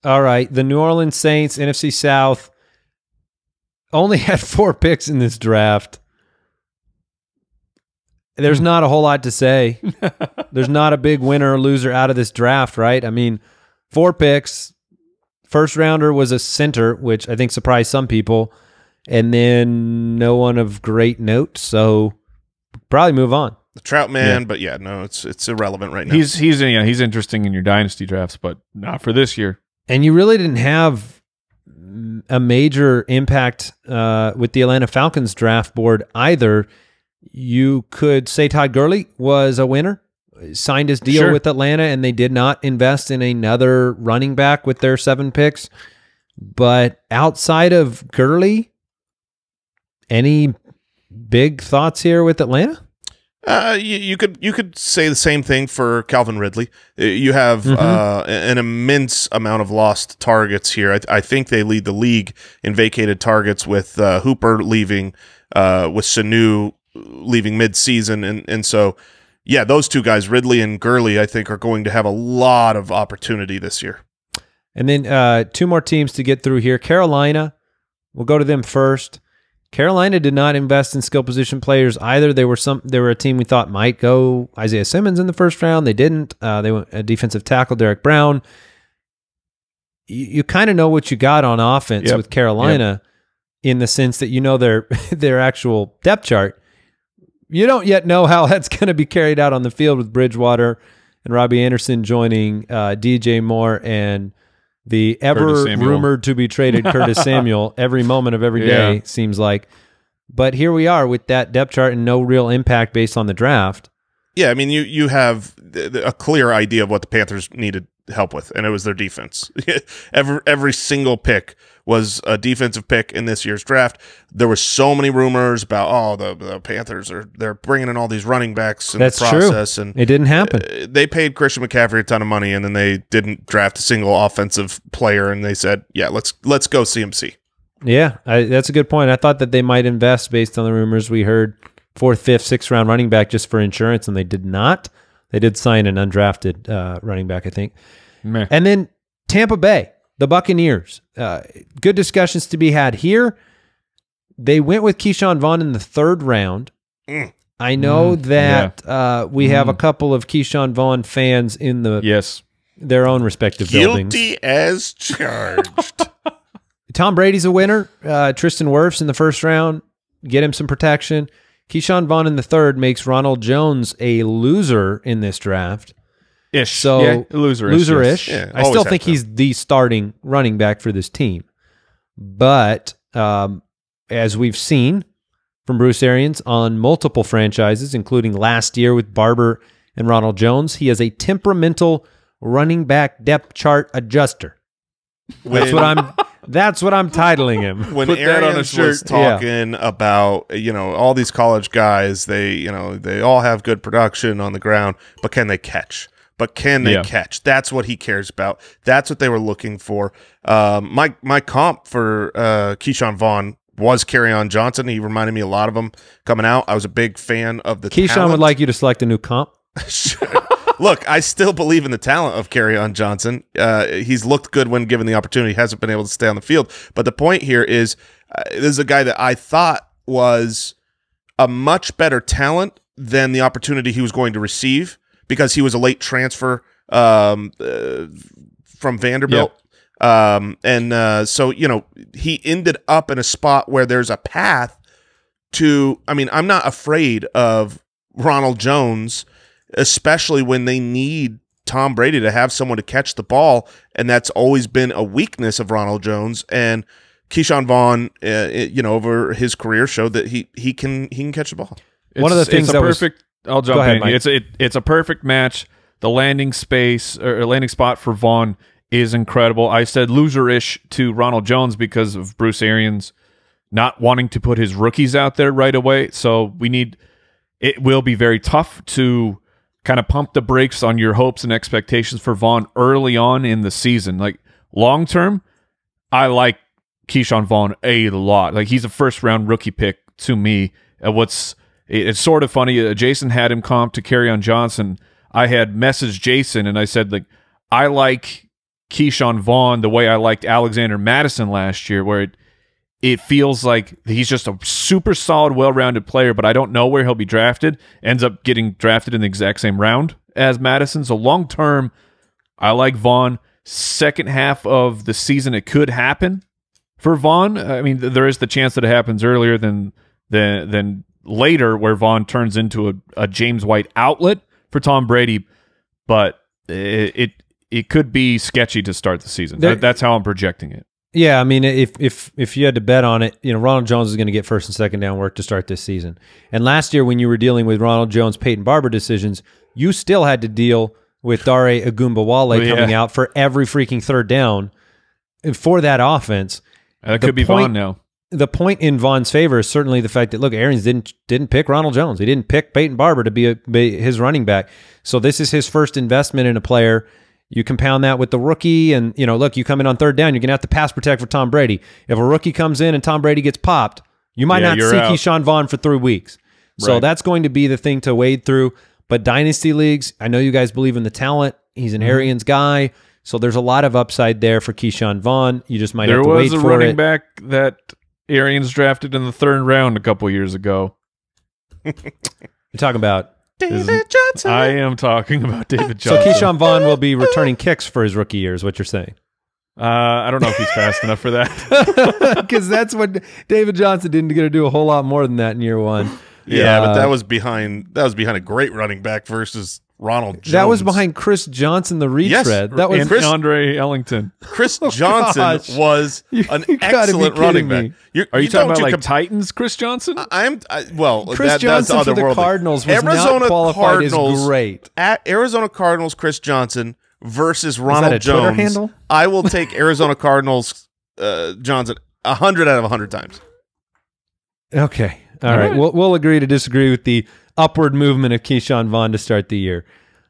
Speaker 3: All right. The New Orleans Saints, NFC South, only had four picks in this draft. There's hmm. not a whole lot to say. There's not a big winner or loser out of this draft, right? I mean, four picks. First rounder was a center, which I think surprised some people. And then no one of great note. So probably move on.
Speaker 4: The Trout man, but yeah, no, it's it's irrelevant right now.
Speaker 5: He's he's yeah he's interesting in your dynasty drafts, but not for this year.
Speaker 3: and you really didn't have a major impact uh, with the Atlanta Falcons draft board either. You could say Todd Gurley was a winner, signed his deal
Speaker 5: Sure.
Speaker 3: with Atlanta, and they did not invest in another running back with their seven picks. But outside of Gurley, any big thoughts here with Atlanta?
Speaker 4: Uh, you, you could you could say the same thing for Calvin Ridley. Uh, You have uh, an immense amount of lost targets here. I, I think they lead the league in vacated targets with uh, Hooper leaving, uh, with Sanu leaving mid-season, and and so yeah, those two guys, Ridley and Gurley, I think are going to have a lot of opportunity this year.
Speaker 3: And then uh, two more teams to get through here. Carolina, we'll go to them first. Carolina did not invest in skill position players either. They were some. They were a team we thought might go Isaiah Simmons in the first round. They didn't. Uh, they went a defensive tackle, Derrick Brown. You, you kind of know what you got on offense
Speaker 5: Yep.
Speaker 3: with Carolina, in the sense that you know their their actual depth chart. You don't yet know how that's going to be carried out on the field with Bridgewater and Robby Anderson joining uh, DJ Moore and the ever rumored to be traded Curtis Samuel every moment of every day
Speaker 5: Yeah.
Speaker 3: seems like. But here we are with that depth chart and no real impact based on the draft.
Speaker 4: Yeah, I mean, you you have a clear idea of what the Panthers needed help with, and it was their defense. every every single pick was a defensive pick in this year's draft. There were so many rumors about oh the, the Panthers are they're bringing in all these running backs in
Speaker 3: That's
Speaker 4: the
Speaker 3: true.
Speaker 4: process, and
Speaker 3: It didn't happen.
Speaker 4: uh, they paid Christian McCaffrey a ton of money, and then they didn't draft a single offensive player, and they said, yeah, let's let's go CMC.
Speaker 3: Yeah, I, that's a good point. I thought that they might invest based on the rumors we heard fourth, fifth, sixth round running back just for insurance, and they did not. They did sign an undrafted uh, running back, I think.
Speaker 5: Meh.
Speaker 3: And then Tampa Bay, the Buccaneers. Uh, good discussions to be had here. They went with Ke'Shawn Vaughn in the third round.
Speaker 4: Mm.
Speaker 3: I know that uh, we have a
Speaker 5: Mm.
Speaker 3: couple of Ke'Shawn Vaughn fans in the
Speaker 5: Yes.
Speaker 3: their own respective buildings.
Speaker 4: Guilty as charged.
Speaker 3: Tom Brady's a winner. Uh, Tristan Wirfs in the first round, get him some protection. Ke'Shawn Vaughn in the third makes Ronald Jones a loser in this draft.
Speaker 5: Ish.
Speaker 3: So
Speaker 5: yeah, loser.
Speaker 3: loser-ish.
Speaker 4: Yeah,
Speaker 3: I still think he's the starting running back for this team. But um, as we've seen from Bruce Arians on multiple franchises, including last year with Barber and Ronald Jones, he is a temperamental running back depth chart adjuster. That's what I'm. That's what I'm titling him.
Speaker 4: when
Speaker 5: Put that on a
Speaker 4: Arians was
Speaker 5: shirt.
Speaker 3: Yeah.
Speaker 4: talking about you know all these college guys, they you know they all have good production on the ground, but can they catch? But can they
Speaker 5: Yeah.
Speaker 4: catch? That's what he cares about. That's what they were looking for. Um, my my comp for uh, Ke'Shawn Vaughn was on Johnson. He reminded me a lot of him coming out. I was a big fan of the.
Speaker 3: Ke'Shawn
Speaker 4: talent.
Speaker 3: would like you to select a new comp.
Speaker 4: Look, I still believe in the talent of on Johnson. Uh, he's looked good when given the opportunity. Hasn't been able to stay on the field. But the point here is, uh, this is a guy that I thought was a much better talent than the opportunity he was going to receive because he was a late transfer um, uh, from Vanderbilt. Um, and uh, so, you know, he ended up in a spot where there's a path to, I mean, I'm not afraid of Ronald Jones, especially when they need Tom Brady to have someone to catch the ball. And that's always been a weakness of Ronald Jones. And Ke'Shawn Vaughn, uh, you know, over his career showed that he, he can, he can catch the ball.
Speaker 3: One of the things
Speaker 5: it's a
Speaker 3: that was-
Speaker 5: perfect. I'll jump
Speaker 3: ahead,
Speaker 5: in.
Speaker 3: Mike.
Speaker 5: It's it, it's a perfect match. The landing space or landing spot for Vaughn is incredible. I said loser-ish to Ronald Jones because of Bruce Arians not wanting to put his rookies out there right away. So we need. It will be very tough to kind of pump the brakes on your hopes and expectations for Vaughn early on in the season. Like long term, I like Ke'Shawn Vaughn a lot. Like he's a first round rookie pick to me. Uh, what's it's sort of funny. Uh, Jason had him comp to Kerryon Johnson. I had messaged Jason and I said like I like Ke'Shawn Vaughn the way I liked Alexander Mattison last year, where it it feels like he's just a super solid, well rounded player, but I don't know where he'll be drafted. Ends up getting drafted in the exact same round as Mattison. So long term, I like Vaughn. Second half of the season, it could happen for Vaughn. I mean, th- there is the chance that it happens earlier than than than later, where Vaughn turns into a, a James White outlet for Tom Brady. But it it, it could be sketchy to start the season.
Speaker 3: There-
Speaker 5: That- that's how I'm projecting it.
Speaker 3: Yeah, I mean, if if if you had to bet on it, you know, Ronald Jones is going to get first and second down work to start this season. And last year, when you were dealing with Ronald Jones, Peyton Barber decisions, you still had to deal with Dare
Speaker 5: Ogunbowale yeah.
Speaker 3: coming out for every freaking third down for that offense.
Speaker 5: That
Speaker 3: The
Speaker 5: could be
Speaker 3: point-
Speaker 5: Vaughn now.
Speaker 3: The point in Vaughn's favor is certainly the fact that look, Arians didn't didn't pick Ronald Jones. He didn't pick Peyton Barber to be, a, be his running back. So this is his first investment in a player. You compound that with the rookie, and you know, look, you come in on third down, you're gonna have to pass protect for Tom Brady. If a rookie comes in and Tom Brady gets popped, you might
Speaker 5: Yeah,
Speaker 3: not see
Speaker 5: out.
Speaker 3: Ke'Shawn Vaughn for three weeks. So
Speaker 5: Right.
Speaker 3: that's going to be the thing to wade through. But dynasty leagues, I know you guys believe in the talent. He's
Speaker 5: Mm-hmm.
Speaker 3: an Arians guy, so there's a lot of upside there for Ke'Shawn Vaughn. You just might
Speaker 5: There
Speaker 3: have to wait for it.
Speaker 5: There was a running back that Arians drafted in the third round a couple years ago.
Speaker 3: You're talking about.
Speaker 4: David Johnson.
Speaker 5: I am talking about David Johnson.
Speaker 3: So
Speaker 5: Johnson.
Speaker 3: Ke'Shawn Vaughn will be returning kicks for his rookie year, is what you're saying.
Speaker 5: Uh, I don't know if he's fast enough for that.
Speaker 3: Because that's what David Johnson didn't get to do a whole lot more than that in year one.
Speaker 4: yeah,
Speaker 3: Uh,
Speaker 4: but that was behind that was behind a great running back versus Ronald Jones.
Speaker 3: That was behind Chris Johnson, the
Speaker 4: Yes,
Speaker 3: retread. that was
Speaker 5: and
Speaker 4: Chris-
Speaker 5: Andre Ellington.
Speaker 4: Chris Johnson
Speaker 3: gosh.
Speaker 4: was an
Speaker 3: you
Speaker 4: excellent running
Speaker 3: kidding
Speaker 4: back. You're,
Speaker 5: Are you, talking
Speaker 4: don't
Speaker 5: about like
Speaker 4: com-
Speaker 5: Titans, Chris Johnson?
Speaker 4: I'm I, well.
Speaker 3: Chris
Speaker 4: that,
Speaker 3: Johnson
Speaker 4: that's
Speaker 3: for the. Cardinals was
Speaker 4: Arizona
Speaker 3: not qualified as
Speaker 4: Cardinals
Speaker 3: great.
Speaker 4: At Arizona Cardinals, Chris Johnson versus Ronald
Speaker 3: that a Twitter
Speaker 4: Jones.
Speaker 3: handle?
Speaker 4: I will take Arizona Cardinals uh, Johnson a hundred out of a hundred times.
Speaker 3: Okay. All
Speaker 5: All
Speaker 3: right.
Speaker 5: right.
Speaker 3: We'll, we'll agree to disagree with the upward movement of Ke'Shawn Vaughn to start the year,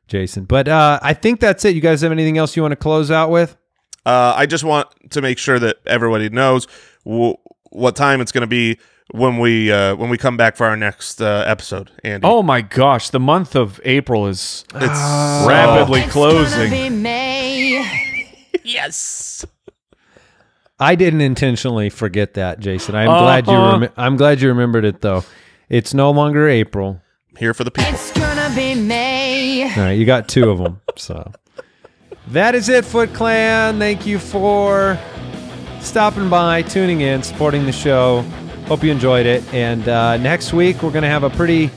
Speaker 3: Jason. But uh, I think that's it. You guys have anything else you want to close out with?
Speaker 4: Uh, I just want to make sure that everybody knows w- what time it's going to be when we uh, when we come back for our next uh, episode. Andy,
Speaker 5: oh my gosh, the month of April is
Speaker 4: it's
Speaker 5: rapidly closing. Yes.
Speaker 3: I didn't intentionally forget that, Jason. I'm
Speaker 5: Uh-huh.
Speaker 3: glad you. Rem- I'm glad you remembered it, though. It's no longer April.
Speaker 4: Here for the people.
Speaker 8: It's gonna be May.
Speaker 3: All right, you got two of them. So that is it, Foot Clan. Thank you for stopping by, tuning in, supporting the show. Hope you enjoyed it. And uh, next week we're going to have a pretty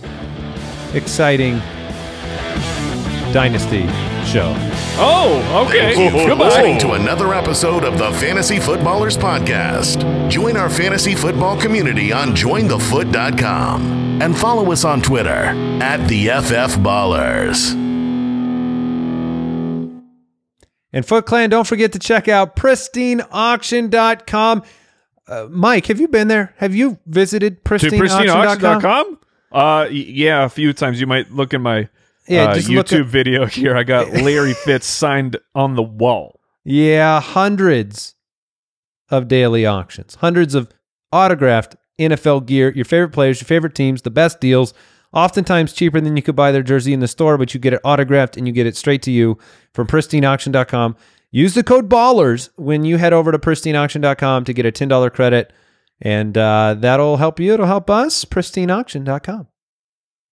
Speaker 3: exciting Dynasty show.
Speaker 5: Oh, okay.
Speaker 2: Thank you for
Speaker 5: Goodbye.
Speaker 2: listening to another episode of the Fantasy Footballers Podcast. Join our fantasy football community on jointhefoot.com and follow us on Twitter at the FF Ballers.
Speaker 3: And Foot Clan, don't forget to check out pristineauction.com. Uh, Mike, have you been there? Have you visited
Speaker 5: to
Speaker 3: pristineauction.com?
Speaker 5: pristineauction.com? Uh, yeah, a few times. You might look in my
Speaker 3: Yeah,
Speaker 5: uh,
Speaker 3: just look
Speaker 5: YouTube
Speaker 3: at-
Speaker 5: video here. I got Larry Fitz signed on the wall.
Speaker 3: Yeah, hundreds of daily auctions, hundreds of autographed NFL gear, your favorite players, your favorite teams, the best deals, oftentimes cheaper than you could buy their jersey in the store, but you get it autographed and you get it straight to you from pristineauction.com. Use the code BALLERS when you head over to pristineauction.com to get a $10 credit, and uh, that'll help you. It'll help us. pristineauction.com.